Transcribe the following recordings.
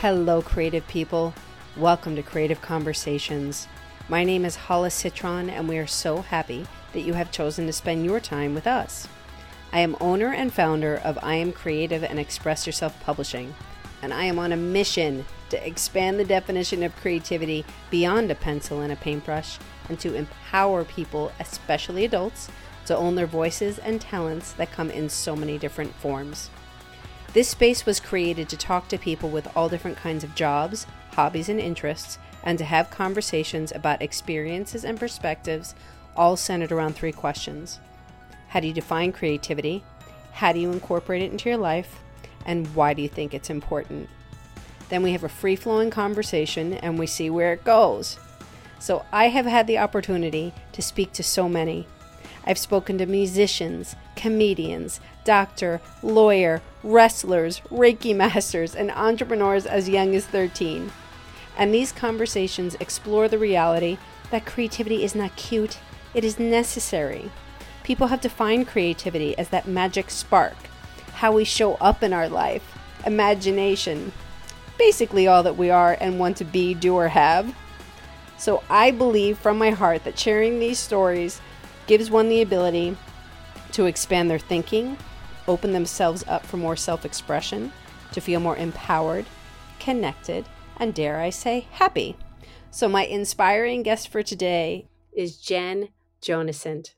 Hello, creative people. Welcome to Creative Conversations. My name is Hollis Citron, and we are so happy that you have chosen to spend your time with us. I am owner and founder of I Am Creative and Express Yourself Publishing, and I am on a mission to expand the definition of creativity beyond a pencil and a paintbrush and to empower people, especially adults, to own their voices and talents that come in so many different forms. This space was created to talk to people with all different kinds of jobs, hobbies, and interests, and to have conversations about experiences and perspectives, all centered around three questions How do you define creativity? How do you incorporate it into your life? And why do you think it's important? Then we have a free flowing conversation and we see where it goes. So I have had the opportunity to speak to so many. I've spoken to musicians, comedians, doctor, lawyer, wrestlers, Reiki masters, and entrepreneurs as young as 13. And these conversations explore the reality that creativity is not cute, it is necessary. People have defined creativity as that magic spark, how we show up in our life, imagination, basically all that we are and want to be, do, or have. So I believe from my heart that sharing these stories gives one the ability to expand their thinking, open themselves up for more self expression, to feel more empowered, connected, and dare I say, happy. So, my inspiring guest for today is Jen Jonasent.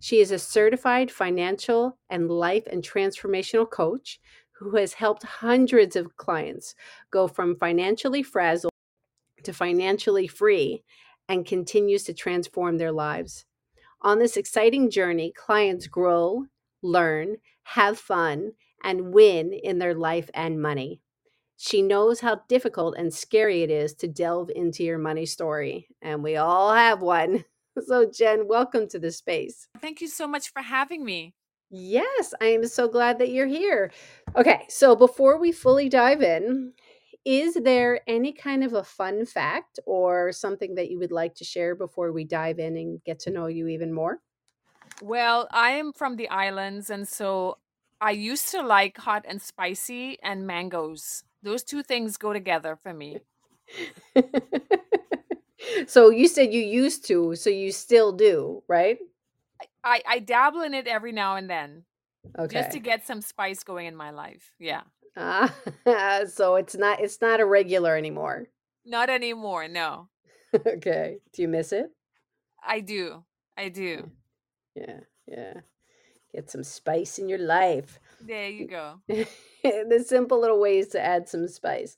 She is a certified financial and life and transformational coach who has helped hundreds of clients go from financially frazzled to financially free and continues to transform their lives. On this exciting journey, clients grow, learn, have fun, and win in their life and money. She knows how difficult and scary it is to delve into your money story, and we all have one. So, Jen, welcome to the space. Thank you so much for having me. Yes, I am so glad that you're here. Okay, so before we fully dive in, is there any kind of a fun fact or something that you would like to share before we dive in and get to know you even more? Well, I am from the islands, and so I used to like hot and spicy and mangoes. Those two things go together for me. so you said you used to, so you still do, right? I, I dabble in it every now and then. Okay. Just to get some spice going in my life. Yeah. Ah, so it's not it's not a regular anymore. Not anymore, no. okay. Do you miss it? I do. I do. Yeah. Yeah. Get some spice in your life. There you go. the simple little ways to add some spice.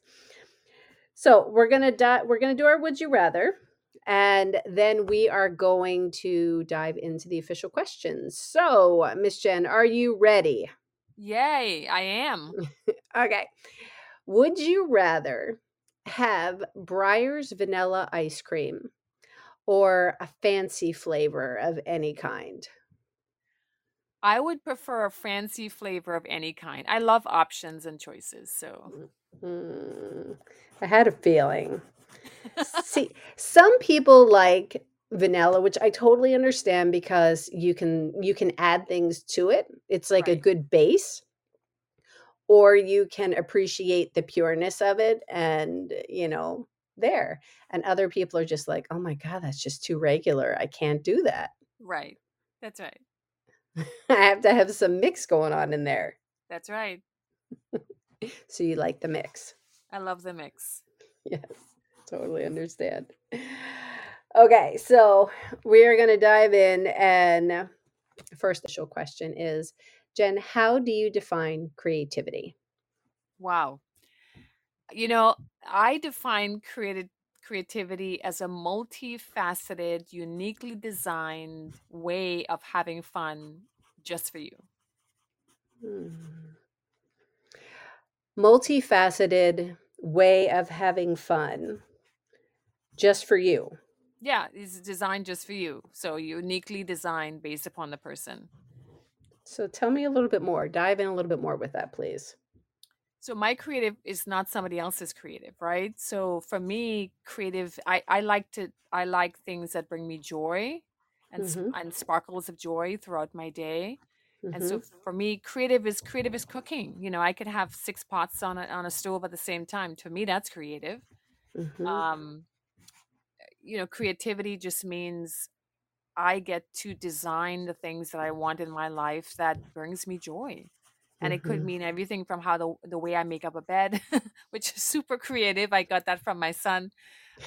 So we're gonna di- we're gonna do our would you rather, and then we are going to dive into the official questions. So, Miss Jen, are you ready? Yay, I am. okay. Would you rather have Breyers vanilla ice cream or a fancy flavor of any kind? I would prefer a fancy flavor of any kind. I love options and choices. So, mm, I had a feeling. See, some people like vanilla, which I totally understand because you can you can add things to it. It's like right. a good base. Or you can appreciate the pureness of it and, you know, there. And other people are just like, "Oh my god, that's just too regular. I can't do that." Right. That's right. I have to have some mix going on in there. That's right. so you like the mix. I love the mix. Yes, totally understand. Okay, so we are going to dive in. And first initial question is Jen, how do you define creativity? Wow. You know, I define creative creativity as a multifaceted, uniquely designed way of having fun just for you. Hmm. Multifaceted way of having fun just for you. Yeah, it's designed just for you. So uniquely designed based upon the person. So tell me a little bit more. Dive in a little bit more with that, please. So my creative is not somebody else's creative, right? So for me, creative, I, I like to I like things that bring me joy and mm-hmm. and sparkles of joy throughout my day. And so Mm-hmm. for me, creative is creative is cooking. You know, I could have six pots on a on a stove at the same time. To me, that's creative. Mm-hmm. Um, you know, creativity just means I get to design the things that I want in my life that brings me joy. And it could Mm-hmm. mean everything from how the the way I make up a bed, which is super creative. I got that from my son.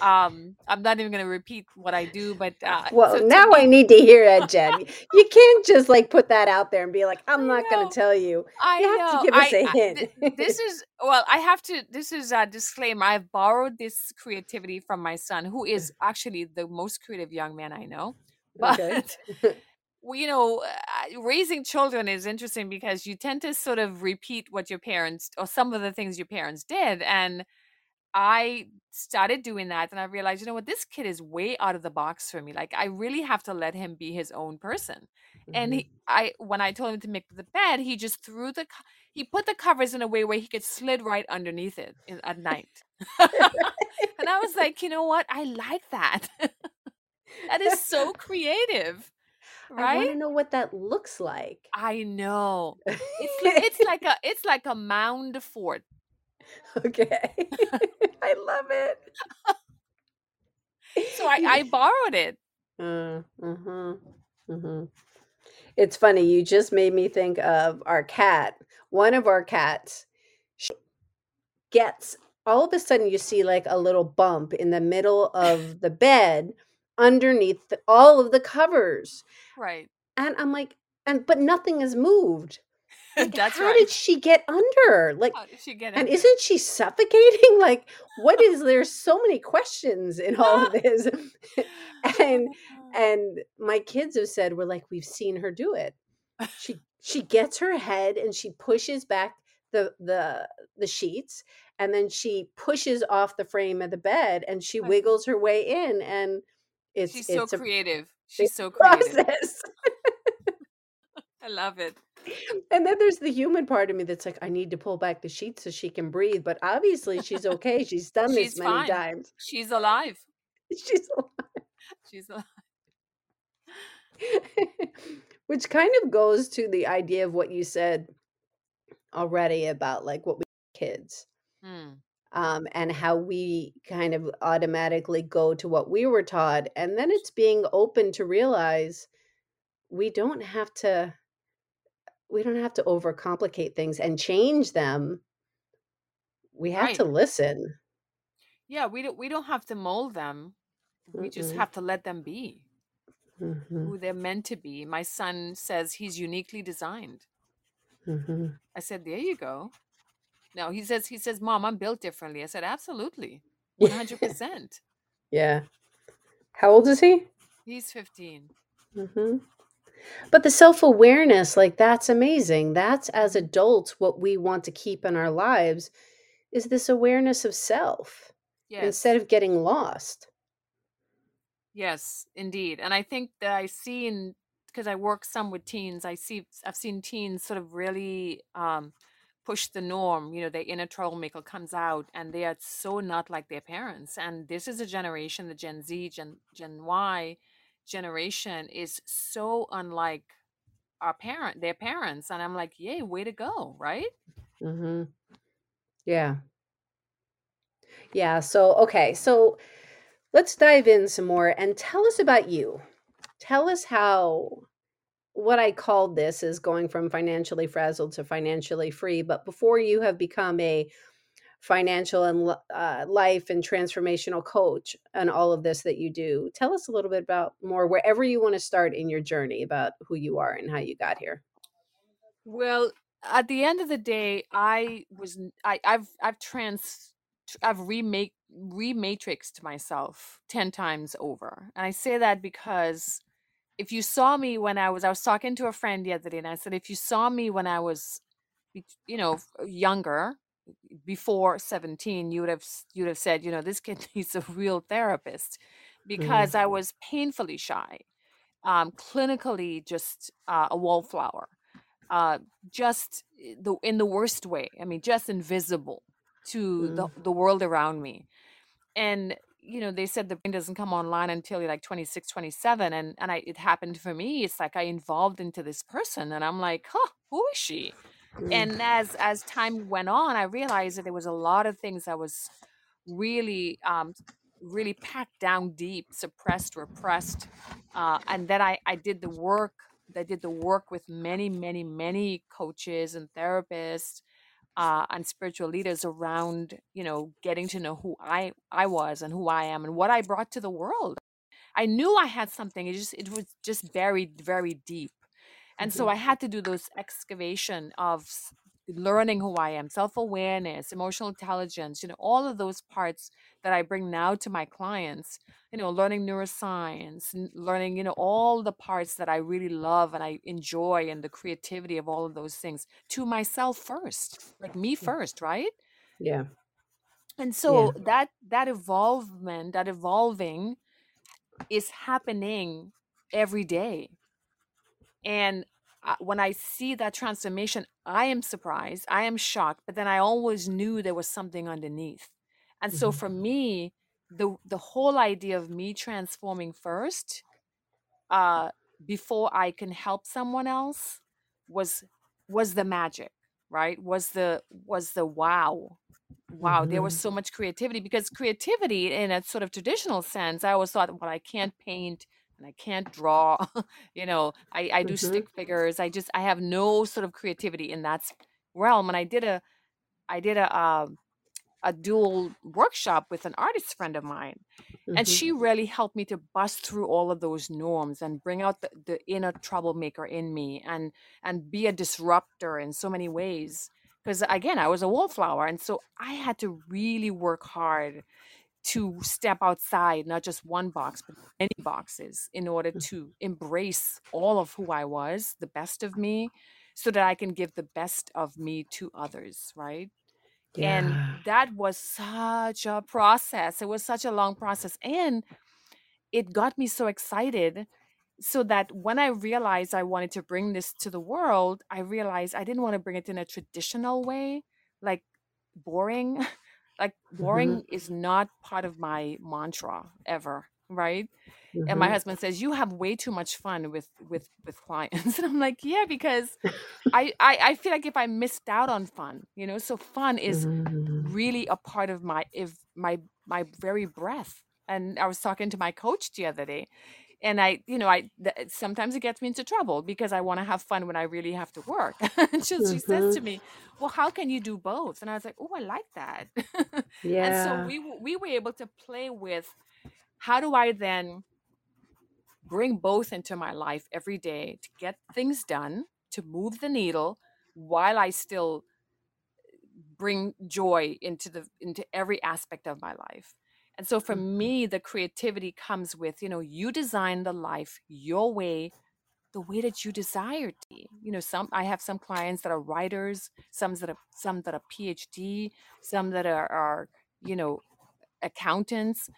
Um, I'm not even going to repeat what I do, but uh, Well, to now I need to hear it, Jen. You can't just like put that out there and be like, I'm not going to tell you. I You have to know. give us I, a hint. th- this is well, I have to this is a disclaimer. I've borrowed this creativity from my son, who is actually the most creative young man I know. But well, you know, uh, raising children is interesting because you tend to sort of repeat what your parents or some of the things your parents did and I started doing that and I realized, you know what, this kid is way out of the box for me. Like I really have to let him be his own person. And Mhm. he, I, when I told him to make the bed, he just threw the, he put the covers in a way where he could slid right underneath it in, at night. and I was like, you know what, I like that. that is so creative, I want right? to know what that looks like. I know. It's it's like a it's like a mound fort. okay. I love it. So I I borrowed it. Uh, mhm, mhm. It's funny. You just made me think of our cat. One of our cats gets all of a sudden you see like a little bump in the middle of the bed underneath the- all of the covers. Right. And I'm like, and but nothing has moved. Like, That's how right. did she get under? Like, How did she get and isn't she suffocating? Like, what is there's so many questions in all of this. and oh. and my kids have said we're like we've seen her do it she she gets her head and she pushes back the the the sheets and then she pushes off the frame of the bed and she wiggles her way in and it's She's so it's a creative. She's so creative. process I love it. and then there's the human part of me that's like i need to pull back the sheets so she can breathe but obviously she's okay she's done this She's many fine. times She's alive. she's She's alive. which kind of goes to the idea of what you said already about like what we kids Mm. Um, and how we kind of automatically go to what we were taught and then it's being open to realize we don't have to we don't have to overcomplicate things and change them we have Right. to listen Yeah, we don't we don't have to mold them. We just Mm-mm. have to let them be Mhm, who they're meant to be. My son says he's uniquely designed. mhm. I said, "There you go." No, he says he says, "Mom, I'm built differently." I said, "Absolutely. 100%." yeah how old is he He's 15. hmm But the self awareness, like that's amazing. That's as adults what we want to keep in our lives is this awareness of self Yes. instead of getting lost. Yes, indeed. And I think that I see in because I work some with teens, I see I've seen teens sort of really um push the norm. You know, their inner troublemaker comes out and they are so not like their parents. And this is a generation, the Gen Z, Gen Gen Y generation is so unlike our parent, their parents. And I'm like, yay, way to go, right? mm-hmm. Yeah. Yeah. So, okay. So let's dive in some more and tell us about you. Tell us how what I called this is going from financially frazzled to financially free. But before you have become a financial and uh, life and transformational coach and all of this that you do, tell us a little bit about more wherever you want to start in your journey about who you are and how you got here. Well, at the end of the day, I was I, I've I've trans I've remake rematrixed myself 10 times over. And I say that because if you saw me when I was I was talking to a friend the other day and I said if you saw me when I was you know younger before 17 you would have you'd have said you know this kid needs a real therapist because I was painfully shy um clinically just uh, a wallflower uh just the in the worst way i mean just invisible to the Mm. the world around me and you know they said the brain doesn't come online until you're like 26 27 and and I, it happened for me it's like i involved into this person and i'm like huh who is she? And as as time went on i realized that there was a lot of things that was really um really packed down deep suppressed repressed uh and then i i did the work I did the work with many many many coaches and therapists uh, and spiritual leaders around you know getting to know who i i was and who i am and what i brought to the world. I knew i had something it just it was just buried very deep. And so i had to do those excavation of learning who I am, self awareness, emotional intelligence, you know, all of those parts that I bring now to my clients, you know, learning neuroscience, learning, you know, all the parts that I really love and I enjoy and the creativity of all of those things to myself first, like me first, right? Yeah. And so yeah. that that evolvement, that evolving is happening every day. And when I see that transformation, I am surprised, I am shocked, but then I always knew there was something underneath. And so mm-hmm. for me, the the whole idea of me transforming first, uh, before I can help someone else, was was the magic, right? Was the was the wow, wow. Mm-hmm. There was mm-hmm. so much creativity because creativity, in a sort of traditional sense, I always thought, well, I can't paint and I can't draw. you know, I, I do mm-hmm. stick figures. I just I have no sort of creativity in that realm. And I did a I did a um, a dual workshop with an artist friend of mine, mm-hmm. and she really helped me to bust through all of those norms and bring out the, the inner troublemaker in me and and be a disruptor in so many ways. Because again, I was a wallflower, and so I had to really work hard to step outside not just one box but many boxes in order to embrace all of who I was, the best of me, so that I can give the best of me to others, right? Yeah. And that was such a process. It was such a long process. And it got me so excited so that when I realized I wanted to bring this to the world, I realized I didn't want to bring it in a traditional way, like boring. Like Mm-hmm. boring is not part of my mantra ever, right? And my mm-hmm. husband says you have way too much fun with with with clients, and I'm like, yeah, because I I, I feel like if I missed out on fun, you know, so fun is Mm. really a part of my if my my very breath. And I was talking to my coach the other day, and I, you know, I th- sometimes it gets me into trouble because I want to have fun when I really have to work. and she, she says to mm-hmm. me, "Well, how can you do both?" And I was like, "Oh, I like that." yeah and so we we were able to play with how do I then bring both into my life every day to get things done, to move the needle while I still bring joy into the into every aspect of my life. And so for mm-hmm. me, the creativity comes with, you know, you design the life your way, the way that you desire to. You know, some I have some clients that are writers, some that are some that are PhD, some that are, are you know, accountants.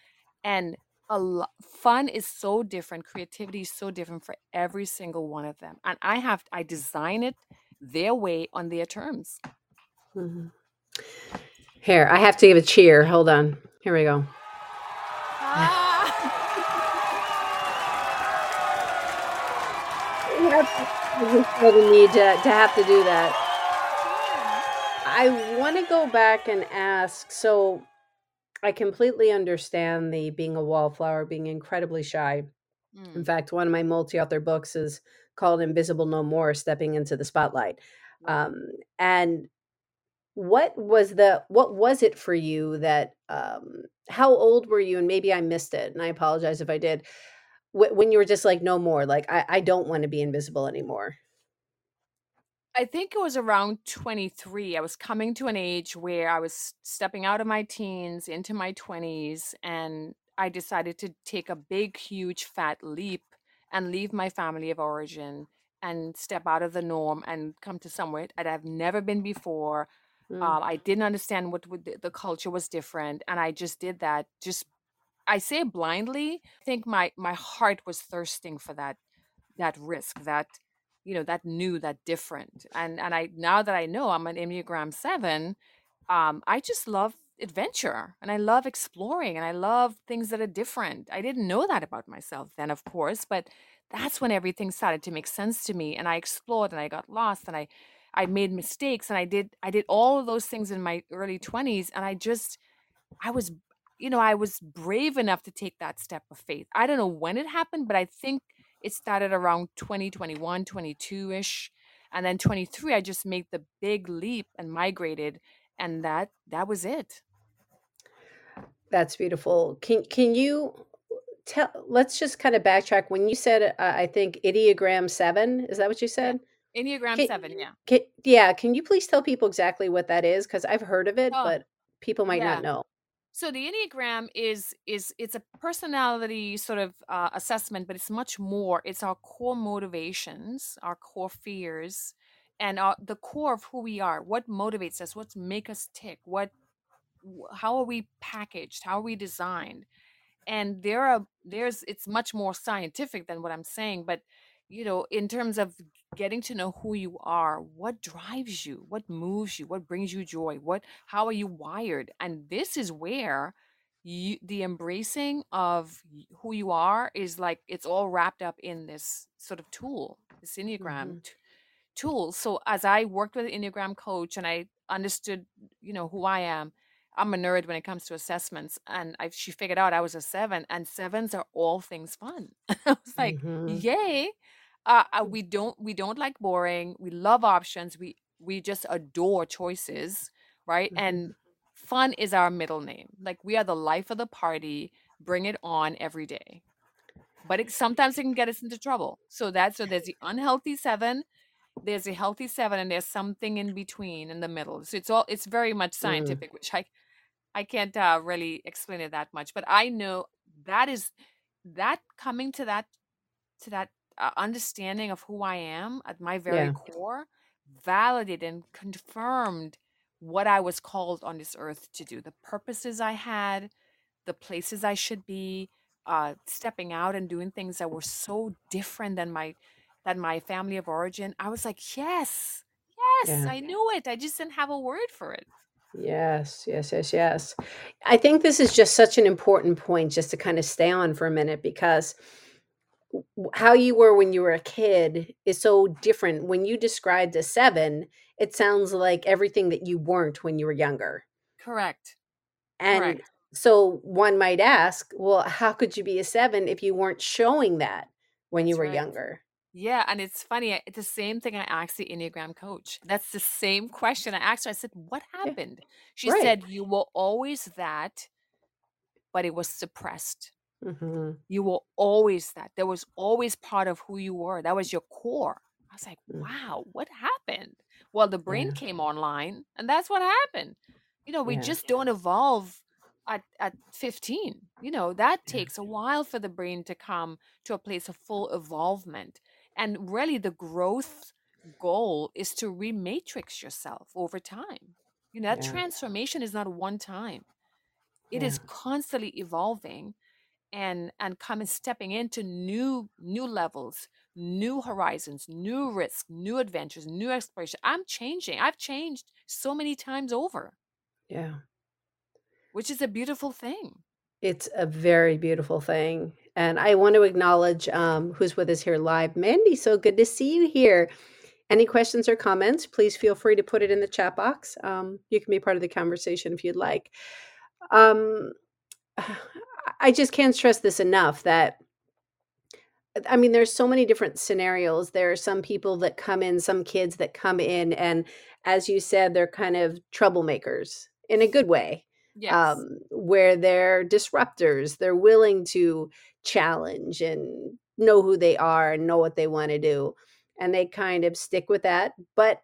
And a lo- fun is so different, creativity is so different for every single one of them. And I have I design it their way on their terms. Mm-hmm. Here, I have to give a cheer. Hold on. Here we go. Feel the need to, to have to do that. I want to go back and ask. So, I completely understand the being a wallflower, being incredibly shy. In mm. fact, one of my multi-author books is called "Invisible No More: Stepping into the Spotlight." Um, and what was the what was it for you that um how old were you and maybe i missed it and i apologize if i did when you were just like no more like i, I don't want to be invisible anymore I think it was around 23. I was coming to an age where I was stepping out of my teens into my 20s, and I decided to take a big, huge, fat leap and leave my family of origin and step out of the norm and come to somewhere that I've never been before. Mm. Um, I didn't understand what, the, the culture was different, and I just did that. Just I say blindly. I think my my heart was thirsting for that that risk, that you know, that new, that different. And and I now that I know I'm an Enneagram seven, um, I just love adventure and I love exploring and I love things that are different. I didn't know that about myself then, of course, but that's when everything started to make sense to me and I explored and I got lost and I I made mistakes and I did I did all of those things in my early 20s and I just I was you know, I was brave enough to take that step of faith. I don't know when it happened, but I think it started around 2021, 22ish. And then 23 I just made the big leap and migrated and that that was it. That's beautiful. Can can you tell let's just kind of backtrack. When you said, uh, I think Enneagram 7, is that what you Yeah. Enneagram Can 7, yeah. can yeah, can you please tell people exactly what that is? Because I've heard of it, Oh, but people might not know. So the Enneagram is is it's a personality sort of uh, assessment, but it's much more. It's our core motivations, our core fears, and our, the core of who we are. What motivates us? What make us tick? What how are we packaged? How are we designed? and there are there's it's much more scientific than what i'm saying but you know in terms of getting to know who you are what drives you what moves you what brings you joy what how are you wired and this is where you the embracing of who you are is like it's all wrapped up in this sort of tool this enneagram Mhm. t- tool so as i worked with an enneagram coach and i understood you know who i am I'm a nerd when it comes to assessments, and I she figured out I was a seven, and sevens are all things fun. I was like, Mhm. yay! Uh, uh, we don't we don't like boring. We love options. We we just adore choices, right? And Mhm. fun is our middle name. Like we are the life of the party. Bring it on every day. But it, sometimes it can get us into trouble. So that's so there's the unhealthy seven, there's a healthy seven, and there's something in between in the middle. So it's all it's very much Mm. scientific, which I I can't uh, really explain it that much, but I know that is that coming to that to that uh, understanding of who I am at my very Yeah. core validated and confirmed what I was called on this earth to do, the purposes I had, the places I should be, uh, stepping out and doing things that were so different than my than my family of origin. I was like, yes, yes, Yeah. I knew it. I just didn't have a word for it. Yes, yes, yes, yes. I think this is just such an important point just to kind of stay on for a minute because how you were when you were a kid is so different. When you described a seven, it sounds like everything that you weren't when you were younger. Correct. And Correct. so one might ask, well, how could you be a seven if you weren't showing that when you were right. younger? Yeah, and it's funny. It's the same thing I asked the Enneagram coach. That's the same question I asked her. I said, "What Yeah, happened?" She right. said, "You were always that, but it was suppressed. Hmm You were always that. There was always part of who you were. That was your core." I was like, mm "Wow, what happened?" Well, the brain Yeah, came online, and that's what happened. You know, we yeah, just don't evolve at at 15. You know, that yeah, takes a while for the brain to come to a place of full evolvement. And really, the growth goal is to rematrix yourself over time. You know, that transformation is not one time. It is constantly evolving and and coming stepping into new new levels, new horizons, new risks, new adventures, new exploration. I'm changing. I've changed so many times over, yeah. which is a beautiful thing. It's a very beautiful thing. And I want to acknowledge um, who's with us here live. Mandy, so good to see you here. Any questions or comments, please feel free to put it in the chat box. Um, you can be part of the conversation if you'd like. Um, I just can't stress this enough that I mean, there's so many different scenarios. There are some people that come in, some kids that come in, and as you said, they're kind of troublemakers in a good way, Yes. um, where they're disruptors. They're willing to challenge and know who they are and know what they want to do. And they kind of stick with that. But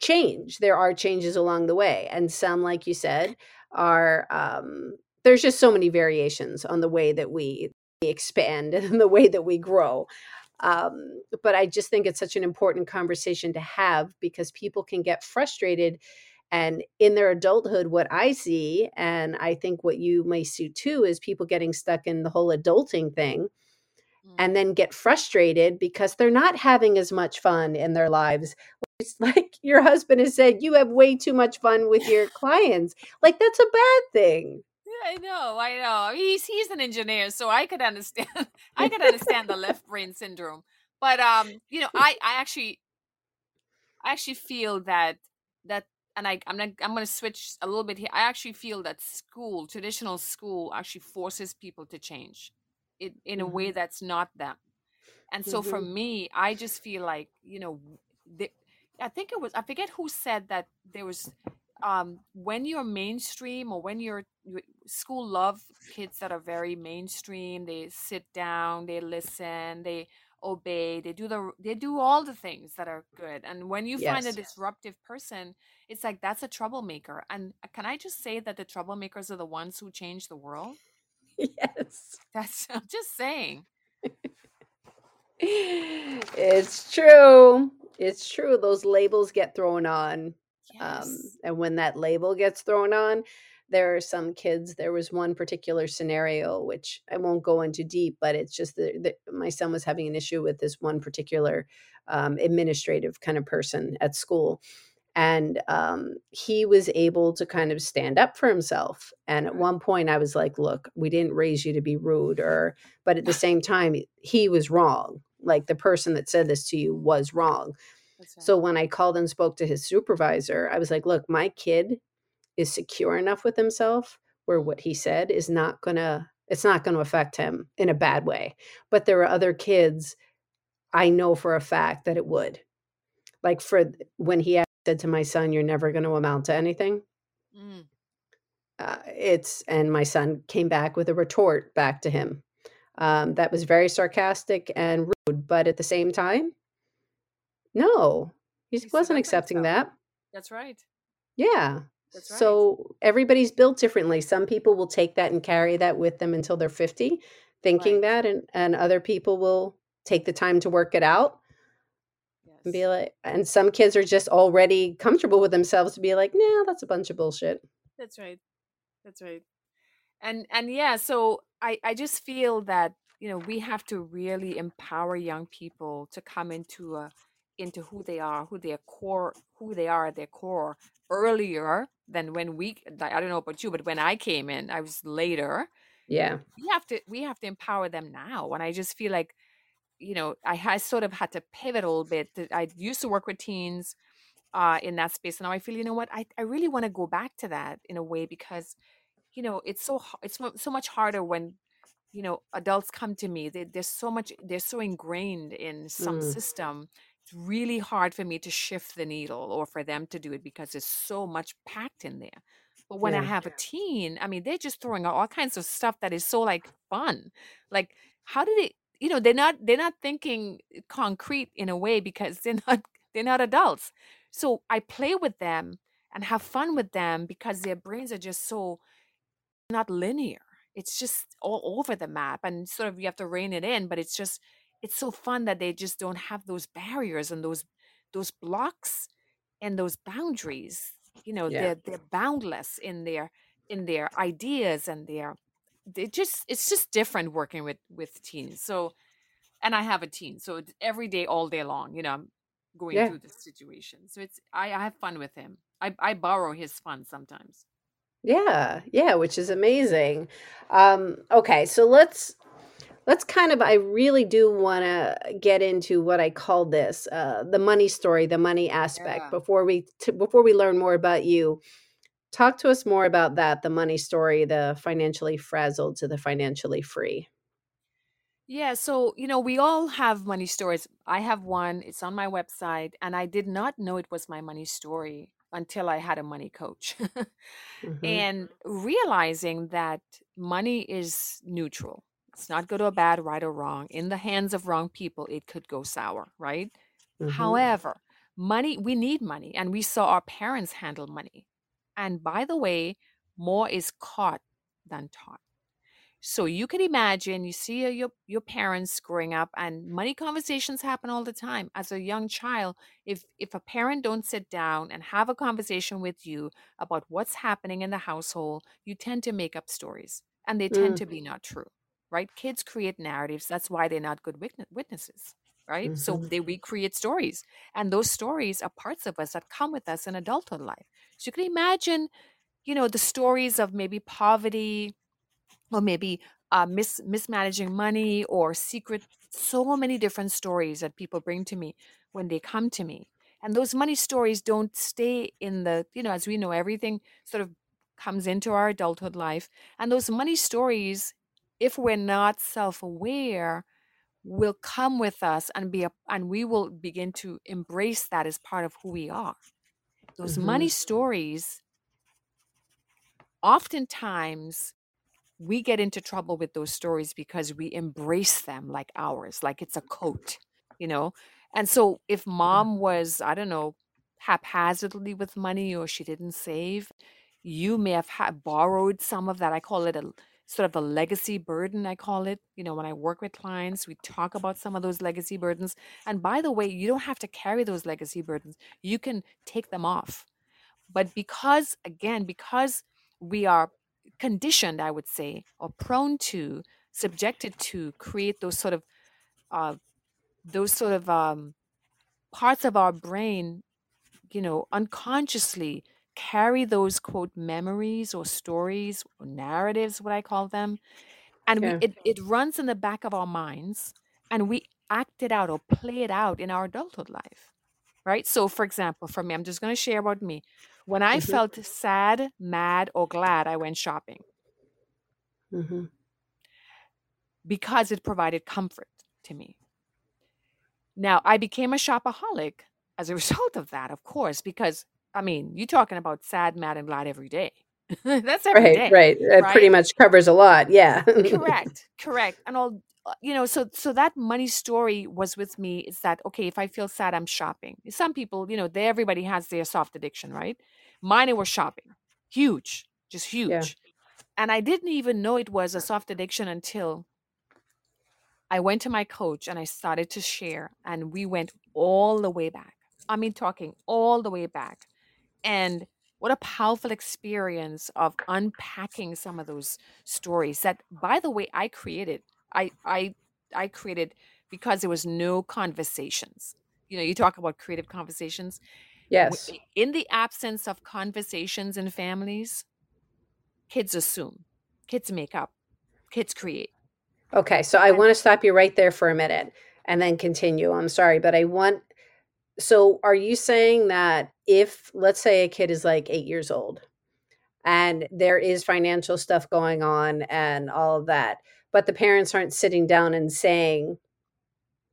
change. There are changes along the way, and some, like you said, are um, there's just so many variations on the way that we expand and the way that we grow. Um, but I just think it's such an important conversation to have because people can get frustrated. And in their adulthood, what I see, and I think what you may see too, is people getting stuck in the whole adulting thing Mm. and then get frustrated because they're not having as much fun in their lives, which like your husband has said, you have way too much fun with your clients. Like that's a bad thing. I know, I know. He's he's an engineer, so I could understand. I could understand the left brain syndrome. But um, you know, I I actually I actually feel that that and I I'm not, I'm going to switch a little bit here. I actually feel that school, traditional school actually forces people to change it in a way Mm-hmm. that's not them. And so for Mm-hmm. me, I just feel like, you know, the, I think it was I forget who said that there was um when you're mainstream or when you're you, school love kids that are very mainstream, they sit down, they listen, they obey, they do the they do all the things that are good. And when you find a disruptive person, it's like that's a troublemaker. And can I just say that the troublemakers are the ones who change the world? Yes. That's I'm just saying. It's true. It's true. Those labels get thrown on. Um, and when that label gets thrown on, there are some kids. There was one particular scenario, which I won't go into deep, but it's just that that my son was having an issue with this one particular um, administrative kind of person at school. And um, he was able to kind of stand up for himself. And at one point, I was like, look, we didn't raise you to be rude, or, but at the same time, he was wrong. Like the person that said this to you was wrong. Right. So when I called and spoke to his supervisor, I was like, look, my kid is secure enough with himself where what he said is not going to it's not going to affect him in a bad way. But there are other kids I know for a fact that it would. Like for when he said to my son, "You're never going to amount to anything." Mm. Uh, it's and my son came back with a retort back to him um, that was very sarcastic and rude, but at the same time, no, he wasn't accepting himself. that. That's right. Yeah. That's right. So everybody's built differently. Some people will take that and carry that with them until they're 50, thinking Right. that, and, and other people will take the time to work it out and be like, and some kids are just already comfortable with themselves to be like, nah, that's a bunch of bullshit. That's right. That's right. And and yeah, so I I just feel that, you know, we have to really empower young people to come into a into who they are, who their core, who they are at their core earlier than when we I don't know about you, but when I came in, I was later. Yeah. We have to we have to empower them now. And I just feel like you know, I, I sort of had to pivot a little bit. I used to work with teens uh, in that space, and now I feel, you know what, I, I really want to go back to that in a way because, you know, it's so it's so much harder when you know adults come to me. They, there's so much they're so ingrained in some Mm, system. It's really hard for me to shift the needle or for them to do it because there's so much packed in there. But when I have a teen, I mean, they're just throwing out all kinds of stuff that is so like fun. Like, how do they? You know, they're not they're not thinking concrete in a way because they're not they're not adults. So I play with them and have fun with them because their brains are just so not linear. It's just all over the map and sort of you have to rein it in, but it's just it's so fun that they just don't have those barriers and those those blocks and those boundaries. You know, Yeah. they're they're boundless in their in their ideas and their they just it's just different working with with teens. So and I have a teen, so it's every day, all day long, you know, I'm going Yeah. through this situation. So it's I, I have fun with him. I, I borrow his fun sometimes. Yeah. Yeah. Which is amazing. Um, okay. So let's let's kind of i really do want to get into what i call this uh, the money story the money aspect Yeah. before we t- before we learn more about you talk to us more about that the money story the financially frazzled to the financially free Yeah, so you know, we all have money stories. I have one, it's on my website, and I did not know it was my money story until I had a money coach. hmm and realizing that money is neutral. It's not good or bad, right or wrong. In the hands of wrong people, it could go sour, right? hmm However, money, we need money, and we saw our parents handle money. And by the way, more is caught than taught. So you can imagine you see uh, your your parents growing up and money conversations happen all the time. As a young child, if if a parent don't sit down and have a conversation with you about what's happening in the household, you tend to make up stories and they tend mm, to be not true. Right? Kids create narratives. That's why they're not good witnesses. right? So Mhm. they recreate stories, and those stories are parts of us that come with us in adulthood life. So you can imagine, you know, the stories of maybe poverty or maybe uh, mis- mismanaging money or secret so many different stories that people bring to me when they come to me and those money stories don't stay in the you know as we know everything sort of comes into our adulthood life and those money stories if we're not self-aware will come with us and be a, and we will begin to embrace that as part of who we are those money Mhm. stories oftentimes we get into trouble with those stories because we embrace them like ours, like it's a coat, you know? And so if mom was, I don't know, haphazardly with money or she didn't save, you may have ha- borrowed some of that. I call it a sort of a legacy burden, I call it. You know, when I work with clients, we talk about some of those legacy burdens. And by the way, you don't have to carry those legacy burdens, you can take them off. But because, again, because we are conditioned, I would say, or prone to, subjected to create those sort of uh, those sort of um, parts of our brain, you know, unconsciously carry those quote memories or stories or narratives, what I call them, and we it, it runs in the back of our minds, and we act it out or play it out in our adulthood life right? So, for example, for me, I'm just going to share about me. When I Mhm. felt sad, mad, or glad, I went shopping Mhm. because it provided comfort to me. Now, I became a shopaholic as a result of that, of course, because I mean, you're talking about sad, mad, and glad every day. That's every Right, day, right. It pretty much covers a lot. Yeah. Correct, correct. And all, uh, you know, so so that money story was with me. Is that okay? If I feel sad, I'm shopping. Some people, you know, they everybody has their soft addiction, right? Mine it was shopping, huge, just huge. Yeah. huge. And I didn't even know it was a soft addiction until I went to my coach and I started to share, and we went all the way back. I mean, talking all the way back. And what a powerful experience of unpacking some of those stories that, by the way, I created. I I I created because there was no conversations. You know, you talk about creative conversations. Yes. In the absence of conversations in families, kids assume, kids make up, kids create. Okay, so I want to stop you right there for a minute and then continue. I'm sorry, but I want so are you saying that if let's say a kid is like 8 years old and there is financial stuff going on and all of that, but the parents aren't sitting down and saying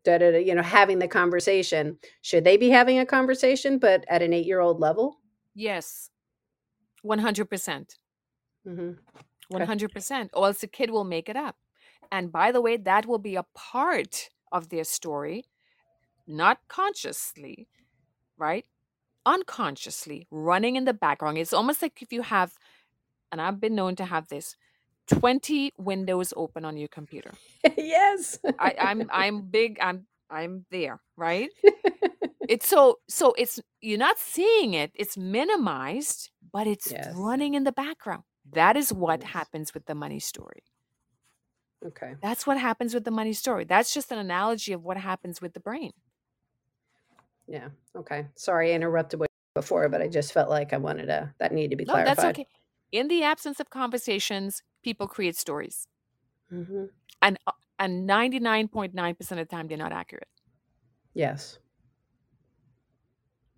da da da, you know, having the conversation, should they be having a conversation but at an 8-year-old level? yes, 100%. Mhm. Okay. 100%. Or else the kid will make it up. And by the way, that will be a part of their story, not consciously, right? Unconsciously running in the background. It's almost like if you have, and I've been known to have this, 20 windows open on your computer. yes. I, I'm I'm big, I'm I'm there, right? It's so so it's you're not seeing it, it's minimized, but it's yes. running in the background. That is what Yes. happens with the money story. Okay. That's what happens with the money story. That's just an analogy of what happens with the brain. Yeah. Okay. Sorry I interrupted what before, but I just felt like I wanted to that needed to be No, that's okay. In the absence of conversations, people create stories. Mhm. And uh, and 99.9% of the time they're not accurate. Yes.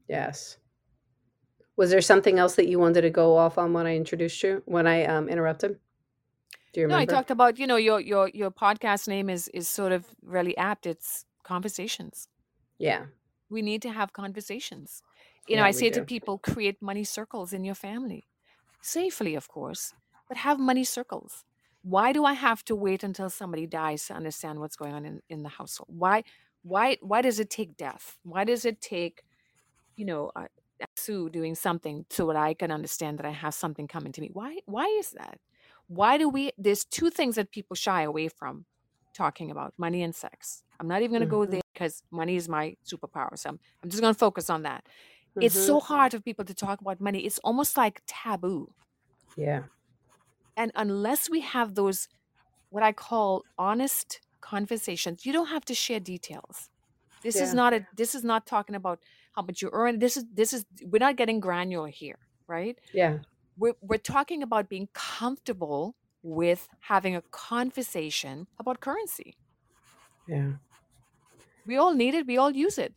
Yes. Was there something else that you wanted to go off on when I introduced you when I um interrupted? Do you remember? No, I talked about, you know, your your your podcast name is is sort of really apt. It's conversations. Yeah. We need to have conversations. You know, Yeah, I say to people, create money circles in your family. Safely, of course, but have money circles. Why do I have to wait until somebody dies to understand what's going on in, in the household? Why why why does it take death? Why does it take, you know, uh, Sue doing something so that I can understand that I have something coming to me? Why why is that? Why do we there's two things that people shy away from talking about, money and sex. I'm not even going to go Mhm. there because money is my superpower. So I'm, I'm just going to focus on that. It's mm-hmm. so hard for people to talk about money. It's almost like taboo. Yeah. And unless we have those, what I call honest conversations, you don't have to share details. This yeah. is not a this is not talking about how much you earn. This is this is we're not getting granular here, right? Yeah. We're we're talking about being comfortable with having a conversation about currency. Yeah. We all need it, we all use it.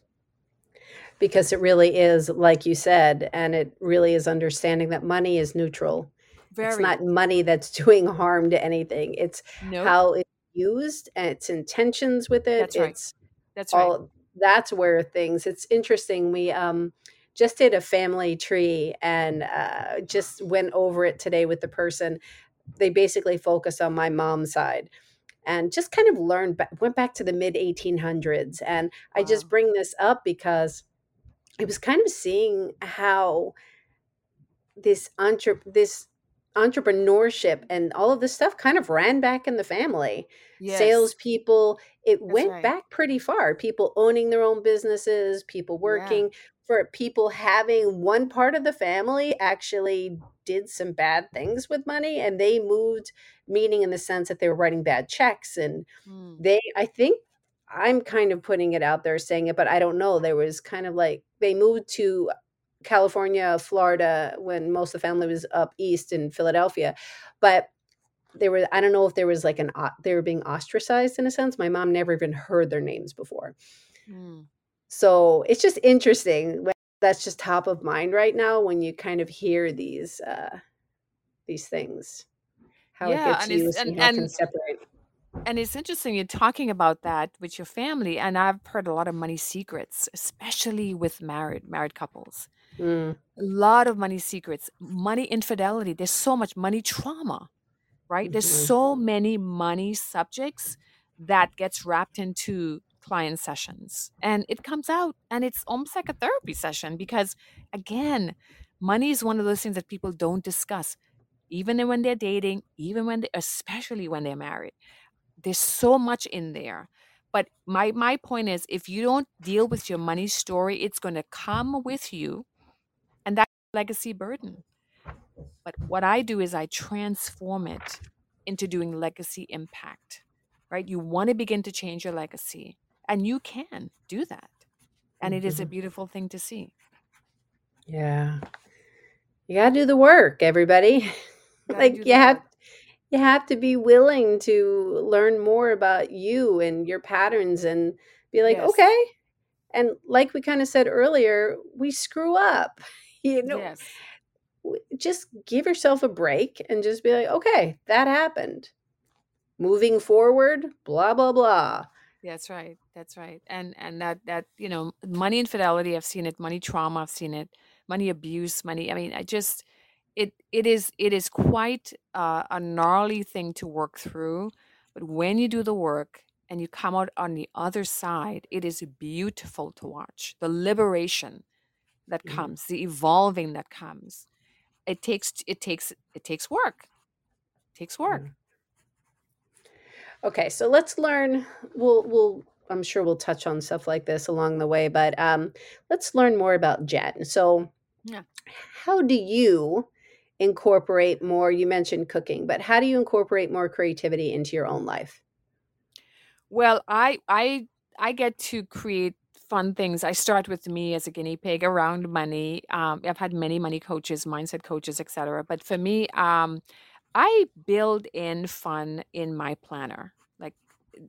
Because it really is, like you said, and it really is understanding that money is neutral. Very. It's not money that's doing harm to anything. It's nope. how it's used and its intentions with it. That's right. It's that's all, right. That's where things. It's interesting. We um just did a family tree and uh, just went over it today with the person. They basically focus on my mom's side and just kind of learned went back to the mid 1800s and wow. i just bring this up because it was kind of seeing how this entre- this entrepreneurship and all of this stuff kind of ran back in the family. Yes. Salespeople, it That's went right. back pretty far. People owning their own businesses, people working yeah. for people having one part of the family actually did some bad things with money and they moved, meaning in the sense that they were writing bad checks. And mm. they, I think, I'm kind of putting it out there saying it, but I don't know. There was kind of like they moved to California, Florida, when most of the family was up east in Philadelphia. But there were, I don't know if there was like an, they were being ostracized in a sense. My mom never even heard their names before. Mm. So it's just interesting. That's just top of mind right now when you kind of hear these, uh, these things, how yeah, it gets and used and, and how and, can separate and it's interesting you're talking about that with your family and i've heard a lot of money secrets especially with married married couples Mm. A lot of money secrets, money infidelity. There's so much money trauma, right? There's mm-hmm. so many money subjects that gets wrapped into client sessions and it comes out and it's almost like a therapy session because again money is one of those things that people don't discuss even when they're dating even when they especially when they're married there's so much in there but my my point is if you don't deal with your money story it's going to come with you and that legacy burden. But what I do is I transform it into doing legacy impact, right? You want to begin to change your legacy, and you can do that. And it is a mm-hmm. beautiful thing to see. Yeah. You got to do the work, everybody. You like you have work. you have to be willing to learn more about you and your patterns and be like, yes. "Okay." And like we kind of said earlier, we screw up you know yes. just give yourself a break and just be like okay that happened moving forward blah blah blah that's right that's right and and that that you know money infidelity i've seen it money trauma i've seen it money abuse money i mean i just it it is it is quite uh, a gnarly thing to work through but when you do the work and you come out on the other side it is beautiful to watch the liberation that mm-hmm. comes the evolving that comes it takes it takes it takes work it takes work mm-hmm. Okay so let's learn we'll we'll i'm sure we'll touch on stuff like this along the way but um let's learn more about jen so yeah how do you incorporate more you mentioned cooking but how do you incorporate more creativity into your own life well i i i get to create fun things. I start with me as a guinea pig around money. Um, I've had many money coaches, mindset coaches, etc. But for me, um, I build in fun in my planner. Like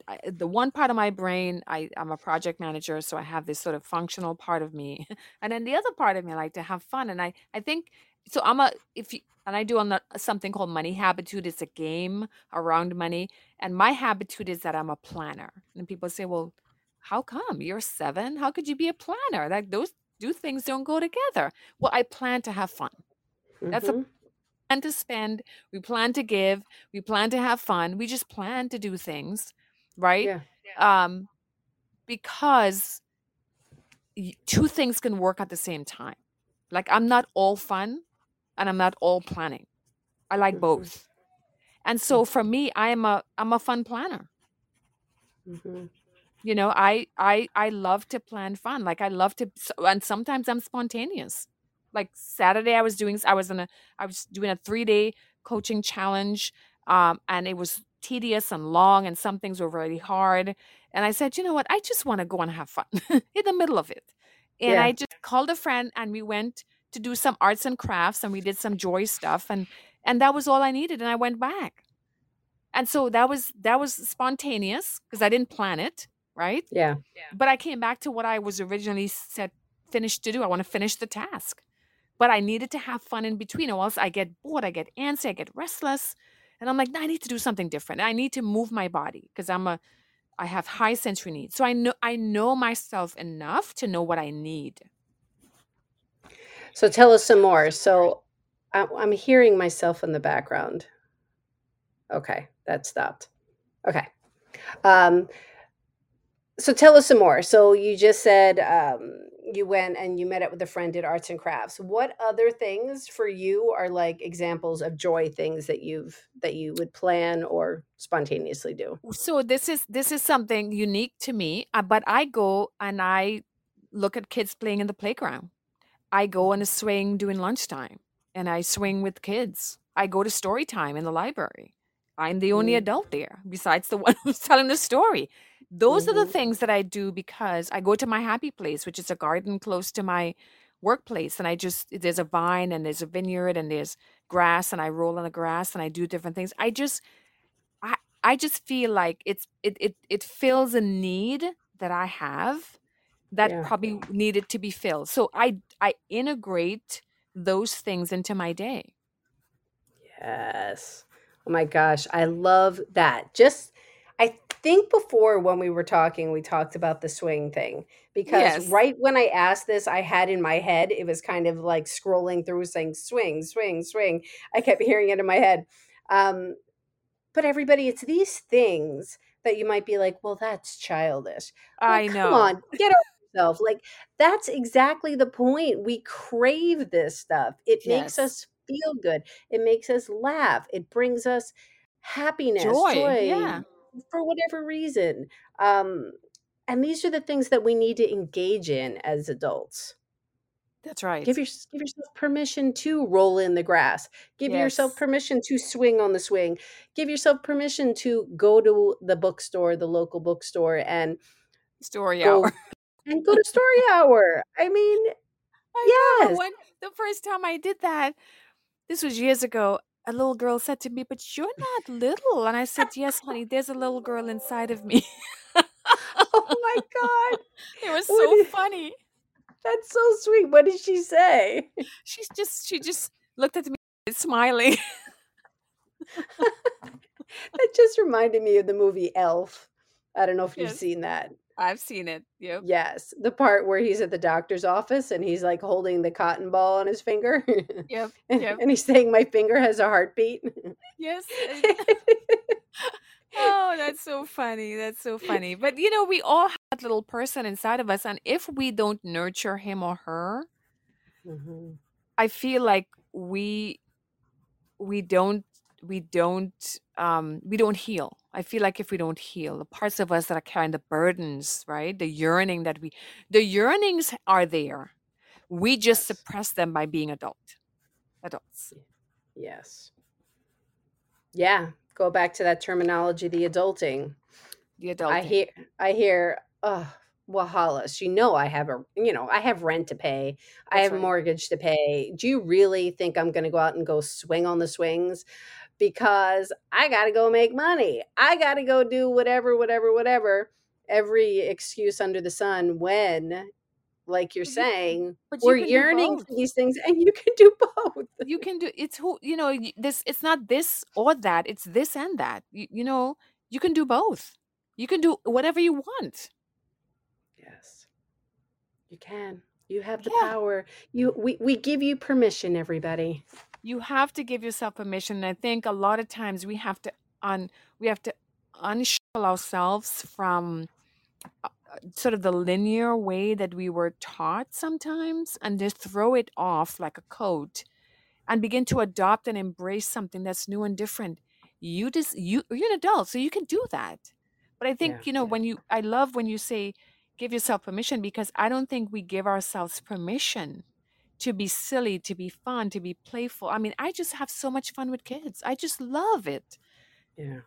I, the one part of my brain, I, I'm a project manager, so I have this sort of functional part of me, and then the other part of me, I like to have fun. And I, I think so. I'm a if you, and I do on the, something called Money Habitude. It's a game around money, and my habitude is that I'm a planner. And people say, well how come you're seven? How could you be a planner? Like those two things don't go together. Well, I plan to have fun. That's mm-hmm. a plan to spend. We plan to give. We plan to have fun. We just plan to do things, right? Yeah. Um, because two things can work at the same time. Like I'm not all fun, and I'm not all planning. I like mm-hmm. both. And so mm-hmm. for me, I am a I'm a fun planner. Mm-hmm you know i i i love to plan fun like i love to and sometimes i'm spontaneous like saturday i was doing i was in a i was doing a three day coaching challenge um and it was tedious and long and some things were really hard. And I said, you know what? I just want to go and have fun in the middle of it. And Yeah. I just called a friend and we went to do some arts and crafts and we did some joy stuff and and that was all I needed and I went back. And so that was that was spontaneous because I didn't plan it, right? Yeah. But I came back to what I was originally set finished to do. I want to finish the task. But I needed to have fun in between, or else I get bored, I get antsy, I get restless. And I'm like, no, I need to do something different. I need to move my body because I'm a I have high sensory needs. So I know I know myself enough to know what I need. So tell us some more. So I- I'm hearing myself in the background. Okay, that stopped. Okay. Um, so tell us some more. So you just said um, you went and you met up with a friend, did arts and crafts. What other things for you are like examples of joy things that you've that you would plan or spontaneously do? So this is this is something unique to me, uh, but I go and I look at kids playing in the playground. I go on a swing during lunchtime and I swing with kids. I go to story time in the library. I'm the only Mm. adult there besides the one who's telling the story. Those are the Mhm. things that I do because I go to my happy place, which is a garden close to my workplace. And I just, there's a vine and there's a vineyard and there's grass and I roll on the grass and I do different things. I just, I, I just feel like it's, it, it, it fills a need that I have that Yeah. probably needed to be filled. So I, I integrate those things into my day. Yes. Oh my gosh, I love that. Just I think before when we were talking, we talked about the swing thing because Yes. right when I asked this, I had in my head it was kind of like scrolling through saying swing, swing, swing. I kept hearing it in my head. Um, but everybody, it's these things that you might be like, well, that's childish. Well, I come know. on, get over yourself. Like that's exactly the point. We crave this stuff. It makes us feel good. It makes us laugh. It brings us happiness, Joy. joy Yeah. For whatever reason. Um, and these are the things that we need to engage in as adults. That's right. Give, your, give yourself permission to roll in the grass. Give yourself permission to swing on the swing. Give yourself permission to go to the bookstore, the local bookstore, and Story go hour. and go to story hour. I mean, I know. yes. When the first time I did that, this was years ago. A little girl said to me, "But you're not little," and I said, "Yes, honey. There's a little girl inside of me." Oh my God. it was What so funny. That's so sweet. What did she say? She's just she just looked at me smiling. That just reminded me of the movie Elf. I don't know if you've seen that. I've seen it. Yep. Yes, the part where he's at the doctor's office and he's like holding the cotton ball on his finger. Yep. and, Yep. and he's saying, My finger has a heartbeat. Yes. Oh, that's so funny. That's so funny. But you know, we all have that little person inside of us, and if we don't nurture him or her, Mhm. I feel like we we don't we don't um we don't heal. I feel like if we don't heal, the parts of us that are carrying the burdens, right? The yearning that we the yearnings are there. We just Yes. suppress them by being adult. Adults. Yes. Yeah. Go back to that terminology, the adulting. The I hear I hear, oh, well, Hollis, you know I have a you know, I have rent to pay. I have a right. mortgage to pay. Do you really think I'm gonna go out and go swing on the swings? Because I gotta go make money. I gotta go do whatever, whatever, whatever. Every excuse under the sun when, like you're But saying, you we're yearning for these things and you can do both. you can do it's who you know this it's not this or that it's this and that you, you know you can do both you can do whatever you want Yes. You can. You have the yeah power. You we, we give you permission, everybody. You have to give yourself permission and i think a lot of times we have to un we have to unshackle ourselves from uh, sort of the linear way that we were taught sometimes and just throw it off like a coat and begin to adopt and embrace something that's new and different you just you you're an adult so you can do that but i think Yeah. you know when you i love when you say give yourself permission because i don't think we give ourselves permission to be silly to be fun to be playful i mean i just have so much fun with kids i just love it Yeah.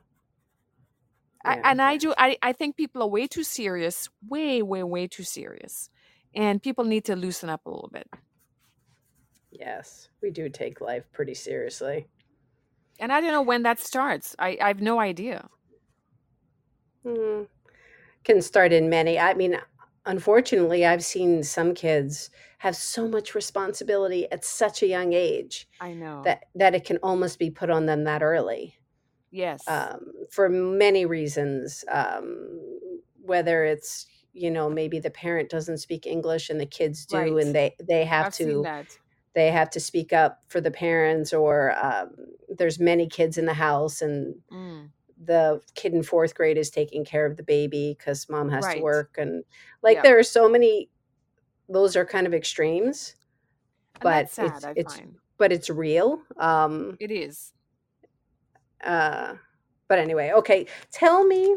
I, Yeah. and I do. I, I think people are way too serious, way, way, way too serious, and people need to loosen up a little bit. Yes, we do take life pretty seriously. And I don't know when that starts. I, I have no idea. Mm, can start in many. I mean, unfortunately, I've seen some kids have so much responsibility at such a young age I know. that that it can almost be put on them that early. yes. um, for many reasons. Um, whether it's you know maybe the parent doesn't speak English and the kids do, right. and they they have I've to they have to speak up for the parents, or um, there's many kids in the house and Mm, the kid in fourth grade is taking care of the baby because mom has to work and like Yeah. there are so many those are kind of extremes And but sad, it's it's but it's real um It is. uh but anyway okay tell me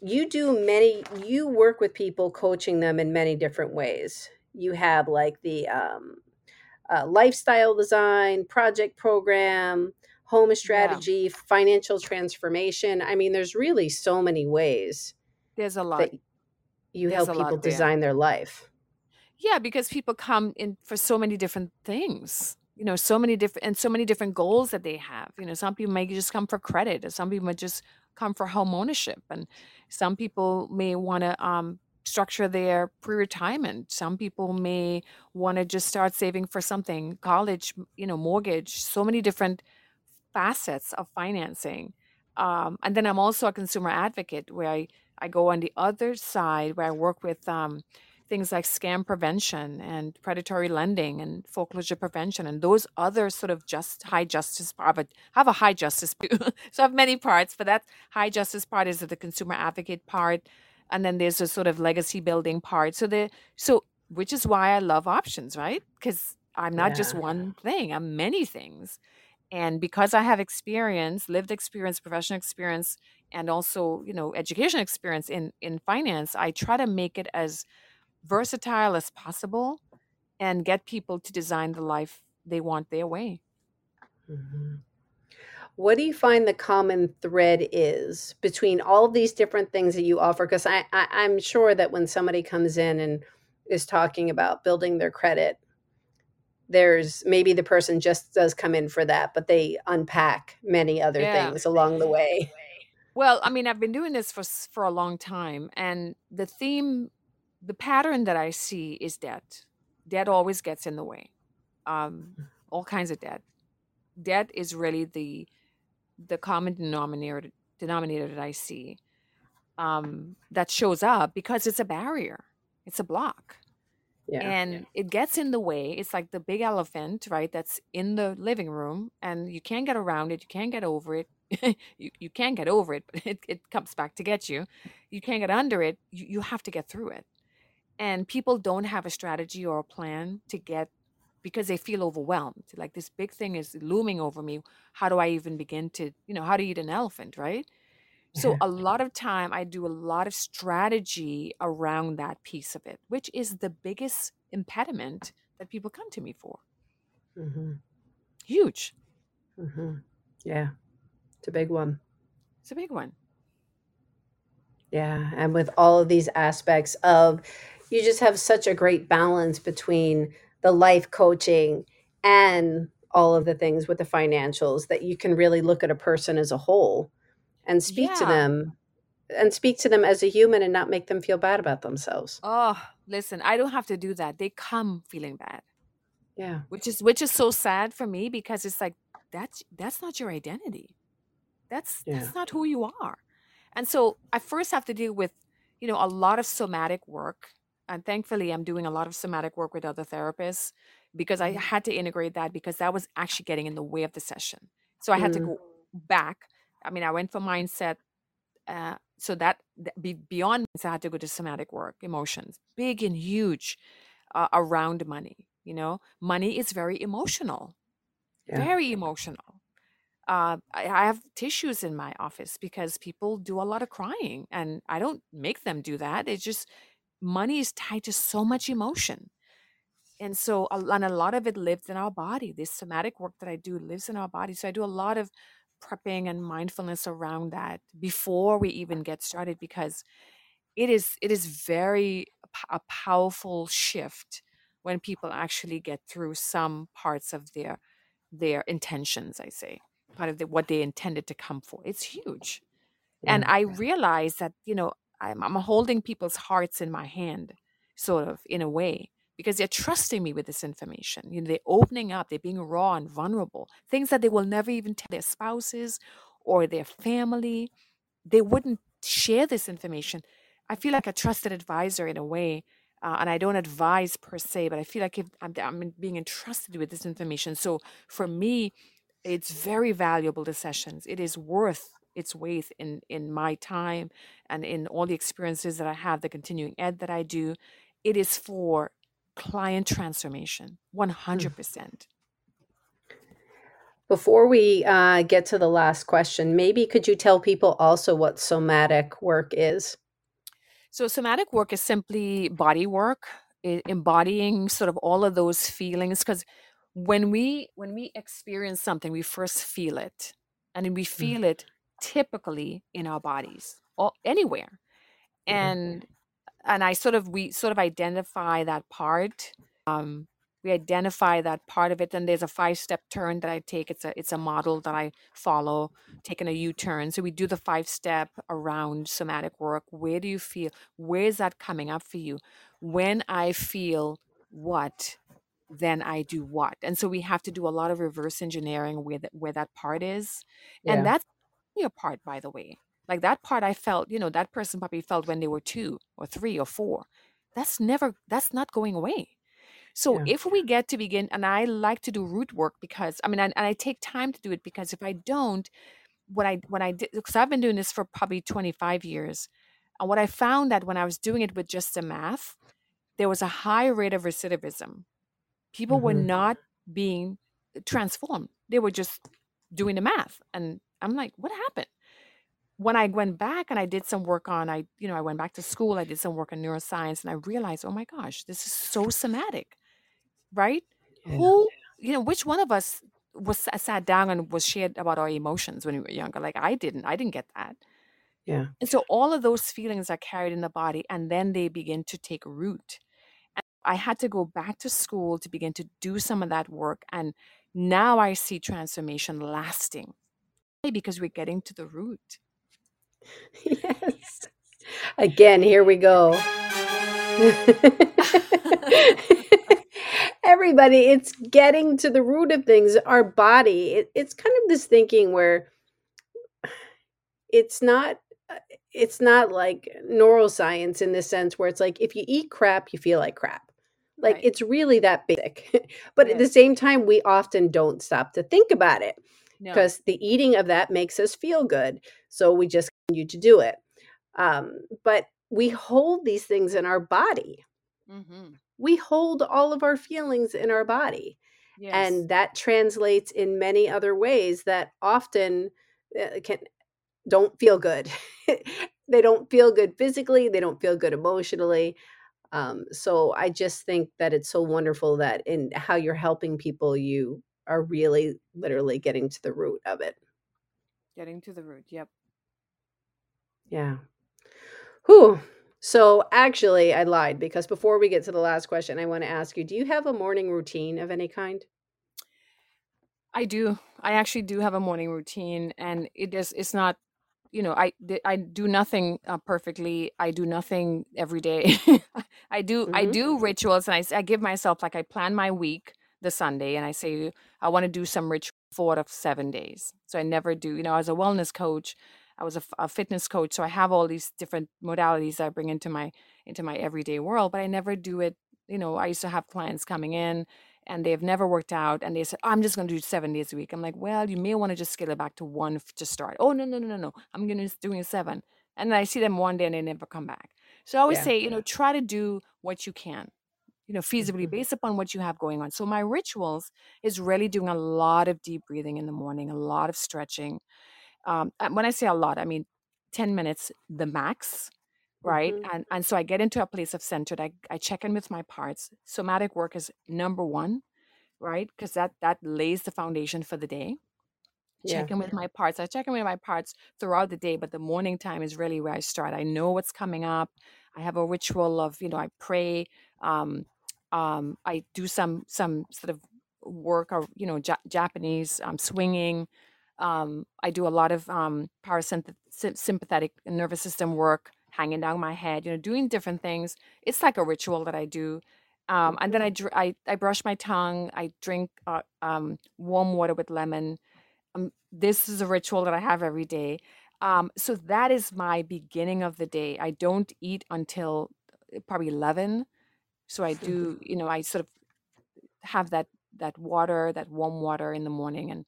you do many you work with people coaching them in many different ways you have like the um, uh, lifestyle design project program home Yeah. strategy financial transformation i mean there's really so many ways There's a lot. that you There's help people design their life Yeah, because people come in for so many different things. You know, so many different and so many different goals that they have. You know, some people may just come for credit, or some people might just come for home ownership, and some people may want to um, structure their pre-retirement. Some people may want to just start saving for something, college, you know, mortgage. So many different facets of financing. Um, and then I'm also a consumer advocate where I, I go on the other side where I work with um, things like scam prevention and predatory lending and foreclosure prevention and those other sort of just high justice part. But I have a high justice, so I have many parts. But that high justice part is the consumer advocate part, and then there's a sort of legacy building part. So the so which is why I love options, right? Because I'm not just one thing; I'm many things. And because I have experience, lived experience, professional experience, and also you know education experience in in finance, I try to make it as versatile as possible and get people to design the life they want their way. Mhm. what do you find the common thread is between all these different things that you offer because I, I i'm sure that when somebody comes in and is talking about building their credit there's maybe the person just does come in for that but they unpack many other Yeah. things along the way Well, I mean, I've been doing this for for a long time, and the theme, the pattern that I see is debt. Debt always gets in the way. Um, all kinds of debt. Debt is really the the common denominator denominator that I see um, that shows up because it's a barrier. It's a block. Yeah and it gets in the way. It's like the big elephant, right? That's in the living room, and you can't get around it. You can't get over it. you you can't get over it, but it, it comes back to get you. You can't get under it. You, you have to get through it. And people don't have a strategy or a plan to get because they feel overwhelmed. Like this big thing is looming over me. How do I even begin to, you know, how to eat an elephant, right? So a lot of time I do a lot of strategy around that piece of it, which is the biggest impediment that people come to me for. hmm Huge. hmm yeah it's a big one It's a big one. Yeah, and with all of these aspects of you just have such a great balance between the life coaching and all of the things with the financials that you can really look at a person as a whole and speak to them and speak to them as a human and not make them feel bad about themselves. Oh, listen, I don't have to do that. They come feeling bad, Yeah. which is which is so sad for me because it's like that's that's not your identity. That's Yeah. that's not who you are. And so I first have to deal with, you know, a lot of somatic work. And thankfully I'm doing a lot of somatic work with other therapists because I Mhm. had to integrate that because that was actually getting in the way of the session. So I had to Mm. go back. I mean, I went for mindset uh, so that, that be, beyond mindset, I had to go to somatic work, emotions, big and huge uh, around money. You know, money is very emotional, Yeah. very emotional. Uh, I, I have tissues in my office because people do a lot of crying, and I don't make them do that. It's just money is tied to so much emotion. And so, and a lot of it lives in our body. This somatic work that I do lives in our body. So, I do a lot of prepping and mindfulness around that before we even get started because it is it is very a powerful shift when people actually get through some parts of their their intentions i say part of the, what they intended to come for. It's huge. And i realize that you know I'm, I'm holding people's hearts in my hand sort of in a way because they're trusting me with this information. You know they're opening up they're being raw and vulnerable things that they will never even tell their spouses or their family. They wouldn't share this information. I feel like a trusted advisor in a way uh, and i don't advise per se but i feel like if I'm, I'm being entrusted with this information. So for me it's very valuable the sessions it is worth its weight in in my time and in all the experiences that i have the continuing ed that i do. It is for client transformation 100% Before we uh, get to the last question, maybe could you tell people also what somatic work is? So somatic work is simply body work, embodying sort of all of those feelings because when we when we experience something, we first feel it. And then we Mm. feel it typically in our bodies or anywhere. Mhm. And and I sort of we sort of identify that part. Um, we identify that part of it, and there's a five step turn that I take. It's a it's a model that I follow, taking a U turn. So we do the five step around somatic work. Where do you feel? Where is that coming up for you? When I feel what, then I do what. And so we have to do a lot of reverse engineering where that where that part is, and that's your part, by the way. Like that part, I felt, you know, that person probably felt when they were two or three or four. That's never. That's not going away. So Yeah. if we get to begin, and I like to do root work because I mean, and, and I take time to do it because if I don't, what I when I did, because I've been doing this for probably 25 years, and what I found that when I was doing it with just the math, there was a high rate of recidivism. People were Mhm. not being transformed; they were just doing the math, and I'm like, what happened? When I went back and I did some work on, I you know, I went back to school, I did some work on neuroscience, and I realized, oh my gosh, this is so somatic right? Yeah. Who, you know, which one of us was sat down and was shared about our emotions when we were younger? Like I didn't. I didn't get that. Yeah. And so all of those feelings are carried in the body and then they begin to take root. And I had to go back to school to begin to do some of that work. And now I see transformation lasting because we're getting to the root. Yes. Again, here we go. Everybody, it's getting to the root of things. Our body, it, it's kind of this thinking where it's not uh, it's not like neuroscience in the sense where it's like if you eat crap, you feel like crap. Like Right. it's really that basic. but at the same time, we often don't stop to think about it No. because the eating of that makes us feel good. So we just continue to do it. Um, but we hold these things in our body. Mm-hmm. We hold all of our feelings in our body. Yes. And that translates in many other ways that often uh, can don't feel good. they don't feel good physically, they don't feel good emotionally. Um, so I just think that it's so wonderful that in how you're helping people, you are really literally getting to the root of it. Getting to the root. Yep. Yeah. Whew. So actually, I lied because before we get to the last question, I want to ask you: Do you have a morning routine of any kind? I do. I actually do have a morning routine, and it is. It's not. You know, I I do nothing uh, perfectly. I do nothing every day. I do I hmm do rituals, and I I give myself like I plan my week the Sunday, and I say I want to do some ritual four out of seven days. So I never do. You know, as a wellness coach, I was a fitness coach, so I have all these different modalities I bring into my into my everyday world, but I never do it. You know, I used to have clients coming in and they've never worked out and they said i'm just going to do seven days a week. I'm like well you may want to just scale it back to one f- to start. Oh no no no no no i'm going to doing seven. And then i see them one day and they never come back. So i always Yeah. say you know try to do what you can you know feasibly hmm based upon what you have going on. So my rituals is really doing a lot of deep breathing in the morning a lot of stretching um, when i say a lot i mean 10 minutes the max right hmm and and so i get into a place of centered i, I check in with my parts somatic work is number one right because that that lays the foundation for the day check Yeah. in with my parts. I check in with my parts throughout the day, but the morning time is really where I start. I know what's coming up. I have a ritual of, you know, I pray. Um, um, I do some some sort of work or you know ja- Japanese um, swinging. Um, I do a lot of um, parasympathetic nervous system work, hanging down my head, you know, doing different things. It's like a ritual that I do. Um, and then I, dr- I I brush my tongue. I drink uh, um, warm water with lemon. Um, this is a ritual that I have every day. Um, so that is my beginning of the day. I don't eat until uh, probably 11. So I do, you know, I sort of have that that water, that warm water in the morning and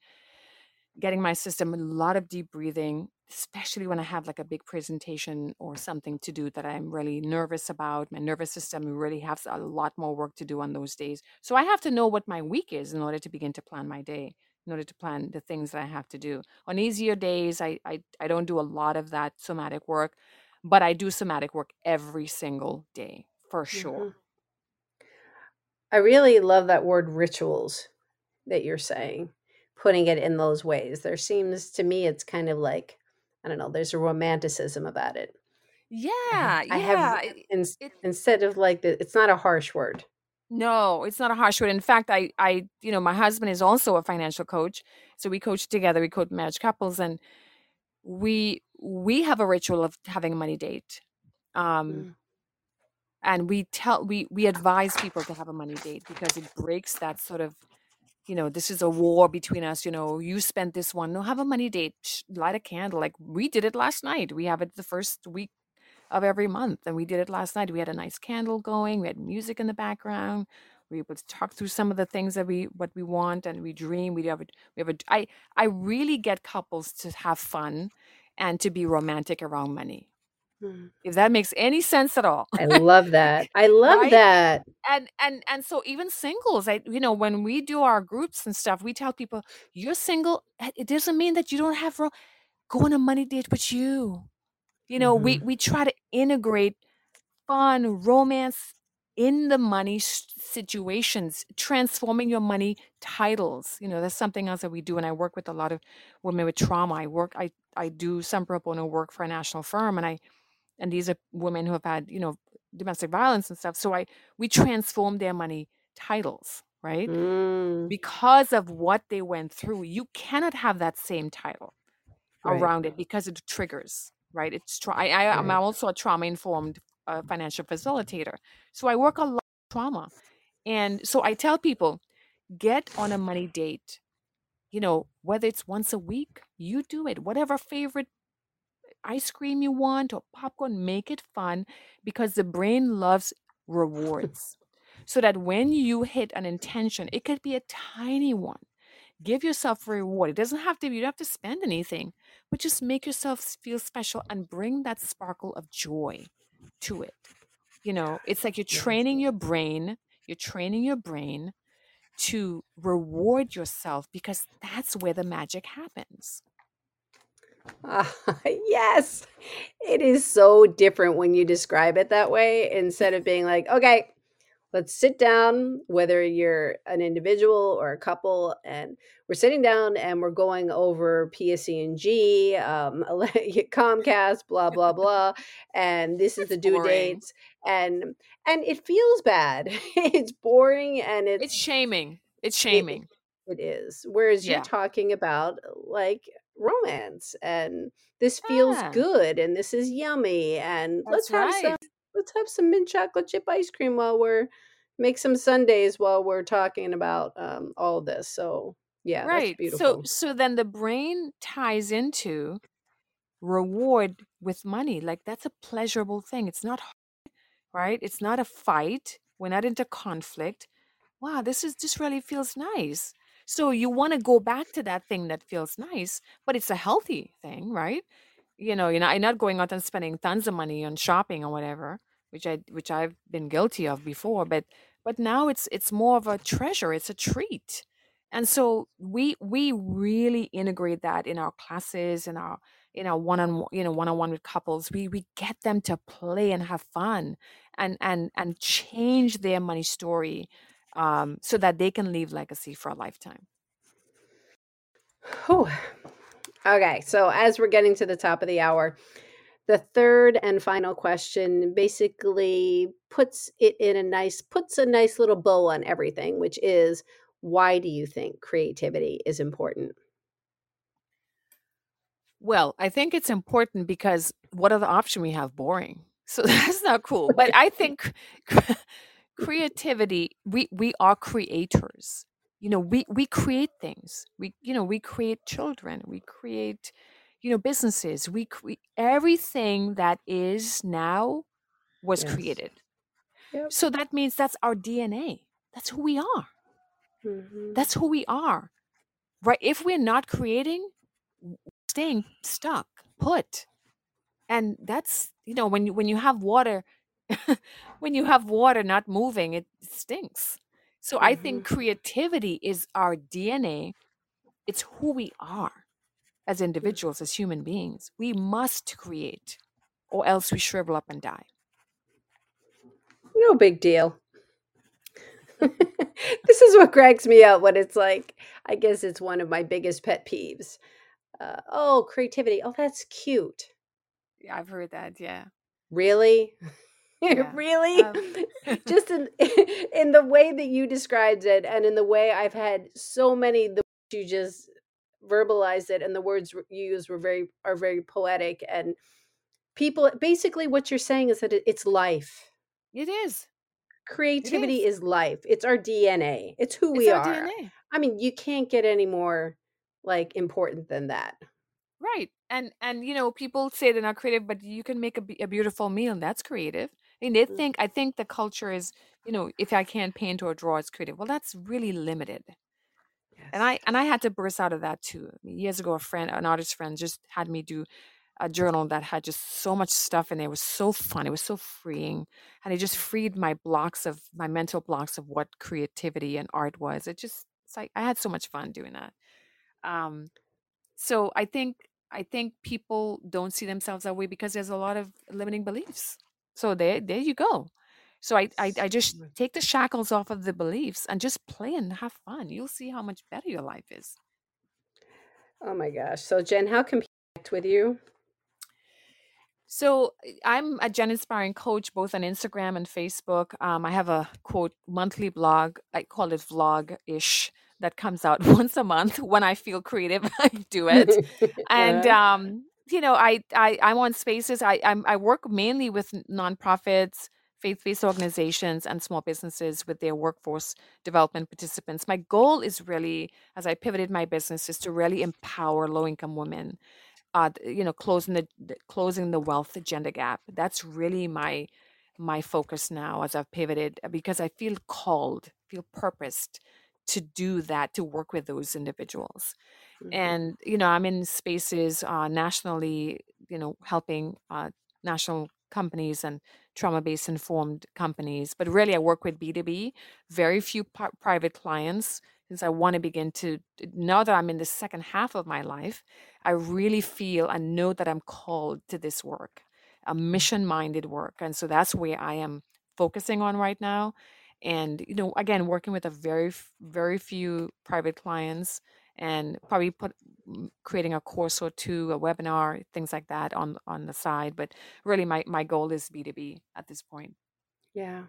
getting my system a lot of deep breathing, especially when I have like a big presentation or something to do that I'm really nervous about. My nervous system really has a lot more work to do on those days. So I have to know what my week is in order to begin to plan my day, in order to plan the things that I have to do. On easier days, I I, I don't do a lot of that somatic work, but I do somatic work every single day for sure. Mhm. I really love that word rituals that you're saying, putting it in those ways. There seems to me it's kind of like, I don't know, there's a romanticism about it. Yeah, I have yeah. It, ins- it, instead of like the, it's not a harsh word. no, it's not a harsh word. In fact, I, I, you know, my husband is also a financial coach, so we coach together. We coach marriage couples, and we we have a ritual of having a money date. Um, Mm. and we tell we we advise people to have a money date because it breaks that sort of you know this is a war between us you know you spent this one no have a money date light a candle like we did it last night we have it the first week of every month and we did it last night we had a nice candle going we had music in the background we were able to talk through some of the things that we what we want and we dream we have a we have a i i really get couples to have fun and to be romantic around money. If that makes any sense at all I love that. I love Right? that. and and and so even singles i you know when we do our groups and stuff we tell people you're single eh, it doesn't mean that you don't have ro- go on a money date with you you know we we try to integrate fun romance in the money situations transforming your money titles you know that's something else that we do and i work with a lot of women with trauma i work i i do some pro bono work for a national firm and i and these are women who have had you know domestic violence and stuff so i we transform their money titles right Mm. because of what they went through you cannot have that same title Right. around it because it triggers right it's tra- I, I i'm Right. also a trauma informed uh, financial facilitator so i work a lot with trauma and so i tell people get on a money date you know whether it's once a week you do it whatever favorite ice cream you want or popcorn, make it fun because the brain loves rewards. so that when you hit an intention, it could be a tiny one. Give yourself a reward. It doesn't have to be, you don't have to spend anything, but just make yourself feel special and bring that sparkle of joy to it. You know, it's like you're training your brain, you're training your brain to reward yourself because that's where the magic happens. Ah, yes. It is so different when you describe it that way instead of being like, okay, let's sit down, whether you're an individual or a couple, and we're sitting down and we're going over PSE&G, um, Comcast, blah, blah, blah. And this is It's the due boring. dates. And and it feels bad. it's boring and it's It's shaming. It's it, shaming. it is. Whereas you're talking about like romance and this feels Yeah. good and this is yummy and let's That's have some let's have some mint chocolate chip ice cream while we're make some sundaes while we're talking about um, all this. So yeah, Right. So beautiful. so then the brain ties into reward with money. Like that's a pleasurable thing. It's not hard, right? It's not a fight. We're not into conflict. Wow, this is this really feels nice. So you want to go back to that thing that feels nice, but it's a healthy thing, right? You know, you're not, you're not going out and spending tons of money on shopping or whatever, which I which I've been guilty of before, but but now it's it's more of a treasure, it's a treat. And so we we really integrate that in our classes in our in our one on you know one on one with couples. We we get them to play and have fun and and and change their money story um, so that they can leave legacy for a lifetime. Whew. Okay, so as we're getting to the top of the hour, the third and final question basically puts it in a nice puts a nice little bow on everything, which is why do you think creativity is important? Well, I think it's important because what other option we have? Boring. So that's not cool. But I think creativity, we we are creators. You know, we we create things. We you know, we create children. We create you know businesses. We create everything that is now was Yes. created. Yep. So that means that's our DNA. That's who we are. Mhm. That's who we are. Right? If we're not creating, staying stuck, put. And that's, you know, when you when you have water, when you have water not moving, it stinks. So I think creativity is our DNA. It's who we are as individuals, as human beings. We must create, or else we shrivel up and die. No big deal. this is what cracks me up when it's like, I guess it's one of my biggest pet peeves. Uh, oh, creativity. Oh, that's cute. Yeah, I've heard that. Yeah. Really? Yeah. really? Um, Just in in the way that you described it and in the way I've had so many the you just verbalized it and the words you used were very are very poetic and people basically what you're saying is that it, it's life. It is. Creativity is. is life. It's our DNA. It's who It's we our are. DNA. I mean, you can't get any more like important than that. Right. And and you know, people say they're not creative, but you can make a, a beautiful meal, and that's creative. I mean, they Mm. think I think the culture is, you know, if I can't paint or draw, it's creative. Well, that's really limited. And I and I had to burst out of that too. I mean, years ago, a friend, an artist friend, just had me do a journal that had just so much stuff in there. It was so fun. It was so freeing, and it just freed my blocks of my mental blocks of what creativity and art was. It just it's like I had so much fun doing that. Um, so I think I think people don't see themselves that way because there's a lot of limiting beliefs. So there there you go. So I, I I just take the shackles off of the beliefs and just play and have fun. You'll see how much better your life is. Oh my gosh. So Jen, how can people connect with you? So I'm a Gen Inspiring coach both on Instagram and Facebook. Um, I have a quote monthly blog. I call it vlog ish that comes out once a month. When I feel creative, I do it. and um, you know, I, I I'm on spaces. I I'm, I work mainly with nonprofits, faith-based organizations, and small businesses with their workforce development participants. My goal is really, as I pivoted my business, is to really empower low-income women. Uh, you know, closing the, the closing the wealth gender gap. That's really my my focus now as I've pivoted uh, because I feel called, feel purposed to do that, to work with those individuals Mhm. and you know i'm in spaces uh, nationally you know helping uh, national companies and trauma-based informed companies but really i work with b2b very few pri- private clients since i want to begin to now that i'm in the second half of my life i really feel and know that i'm called to this work a mission minded work and so that's where i am focusing on right now and you know again working with a very very few private clients and probably put creating a course or two, a webinar, things like that on on the side. But really, my my goal is B two B at this point. Yeah.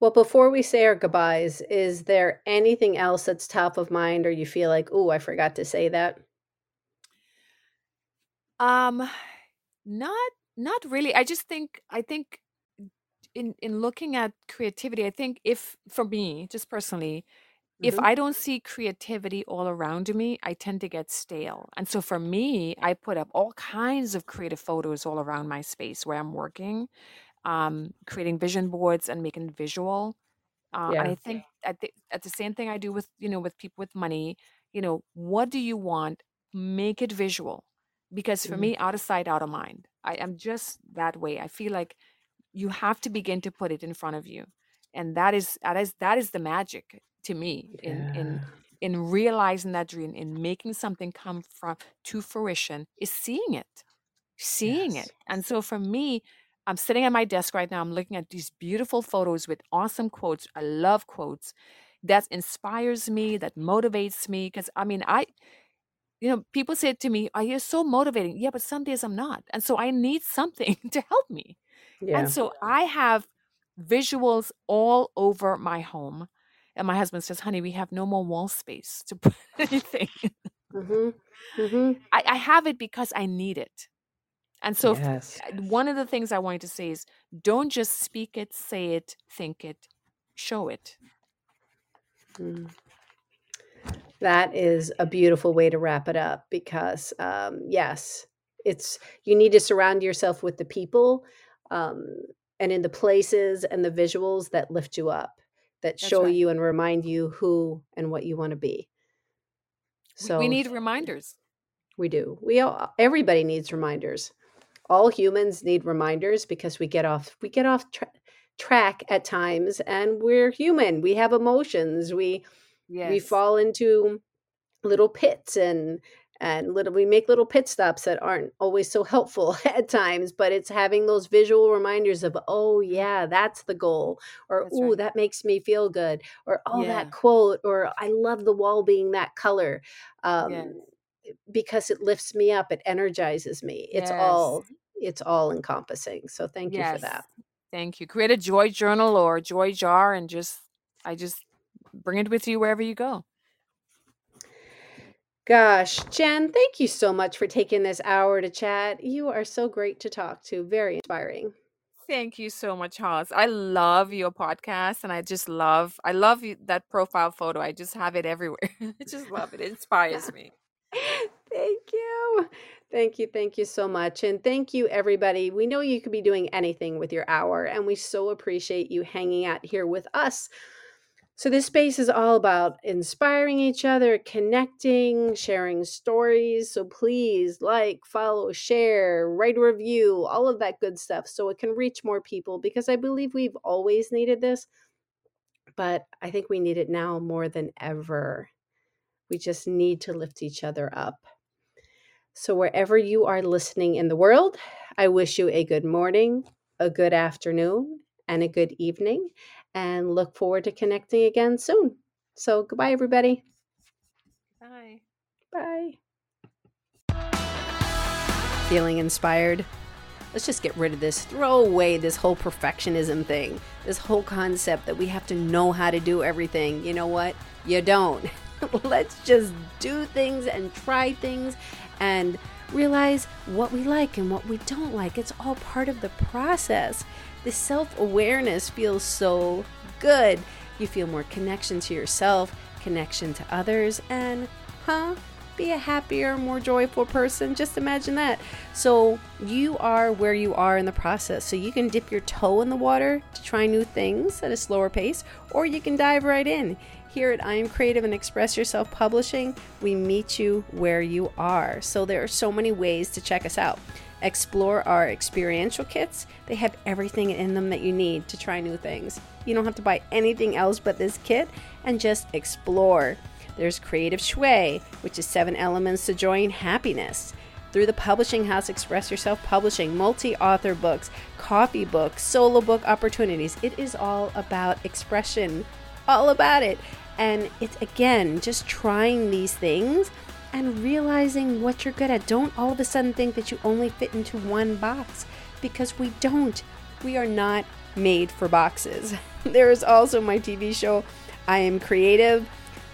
Well, before we say our goodbyes, is there anything else that's top of mind or you feel like, oh, I forgot to say that?" Um, not not really. I just think I think in in looking at creativity, I think if for me, just personally, if Mhm. I don't see creativity all around me, I tend to get stale. And so for me, I put up all kinds of creative photos all around my space where I'm working, um, creating vision boards and making visual. Uh, and Yeah. I think at the, at the same thing I do with, you know, with people with money, you know, what do you want? Make it visual. Because for Mhm. me, out of sight, out of mind. I am just that way. I feel like you have to begin to put it in front of you. And that is that is that is the magic to me in in Yeah. in realizing that dream, in making something come from to fruition, is seeing it seeing Yes. it. And so for me, I'm sitting at my desk right now. I'm looking at these beautiful photos with awesome quotes. I love quotes that inspires me, that motivates me. Because I mean, I you know, people say to me, oh, "Are you so motivating?" Yeah, but some days I'm not, and so I need something to help me. Yeah. And so I have visuals all over my home. And my husband says, honey, we have no more wall space to put anything. hmm hmm I, I have it because I need it. And so, if- one of the things I wanted to say is don't just speak it, say it, think it, show it. Mm. That is a beautiful way to wrap it up because, um, yes, it's you need to surround yourself with the people um, and in the places and the visuals that lift you up, that That's show right. you and remind you who and what you want to be. So we need reminders. we do. We all, everybody needs reminders. All humans need reminders because we get off we get off tra- track at times, and we're human. We have emotions. We we fall into little pits and and little we make little pit stops that aren't always so helpful at times but it's having those visual reminders of oh yeah that's the goal or oh right. that makes me feel good or oh Yeah. that quote or i love the wall being that color um Yes. because it lifts me up it energizes me it's Yes. all it's all encompassing so thank you for that Thank you. Create a joy journal or a joy jar and just, I just bring it with you wherever you go. Gosh, Jen, thank you so much for taking this hour to chat. You are so great to talk to, very inspiring. Thank you so much, Hollis. I love your podcast and I just love I love you, that profile photo. I just have it everywhere. I just love it. It inspires me. Thank you. Thank you. Thank you so much. And thank you, everybody. We know you could be doing anything with your hour, and we so appreciate you hanging out here with us. So, this space is all about inspiring each other, connecting, sharing stories. So, please like, follow, share, write a review, all of that good stuff so it can reach more people because I believe we've always needed this, but I think we need it now more than ever. We just need to lift each other up. So, wherever you are listening in the world, I wish you a good morning, a good afternoon, and a good evening, and look forward to connecting again soon. So, goodbye, everybody. Bye. Bye. Feeling inspired? Let's just get rid of this, throw away this whole perfectionism thing, this whole concept that we have to know how to do everything. You know what? You don't. Let's just do things and try things and realize what we like and what we don't like. It's all part of the process. The self awareness feels so good. You feel more connection to yourself, connection to others, and, huh? Be a happier, more joyful person. Just imagine that. So, you are where you are in the process. So, you can dip your toe in the water to try new things at a slower pace, or you can dive right in. Here at I Am Creative and Express Yourself Publishing, we meet you where you are. So there are so many ways to check us out. Explore our experiential kits. They have everything in them that you need to try new things. You don't have to buy anything else but this kit and just explore. There's Creative Shui, which is seven elements to joy and happiness. Through the publishing house, Express Yourself Publishing, multi author books, coffee books, solo book opportunities. It is all about expression, all about it. And it's again just trying these things and realizing what you're good at. Don't all of a sudden think that you only fit into one box because we don't. We are not made for boxes. There is also my TV show, I Am Creative.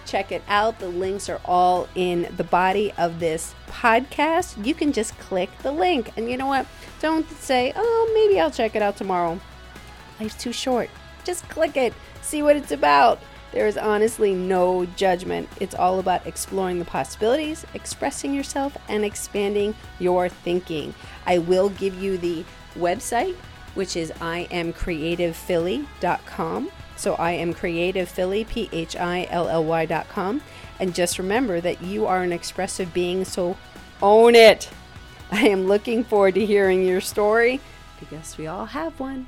Check it out. The links are all in the body of this podcast. You can just click the link. And you know what? Don't say, oh, maybe I'll check it out tomorrow. Life's too short. Just click it, see what it's about. There is honestly no judgment. It's all about exploring the possibilities, expressing yourself, and expanding your thinking. I will give you the website, which is iamcreativephilly.com. So I am creative Philly, P H I L L Y.com. And just remember that you are an expressive being, so own it. I am looking forward to hearing your story because we all have one.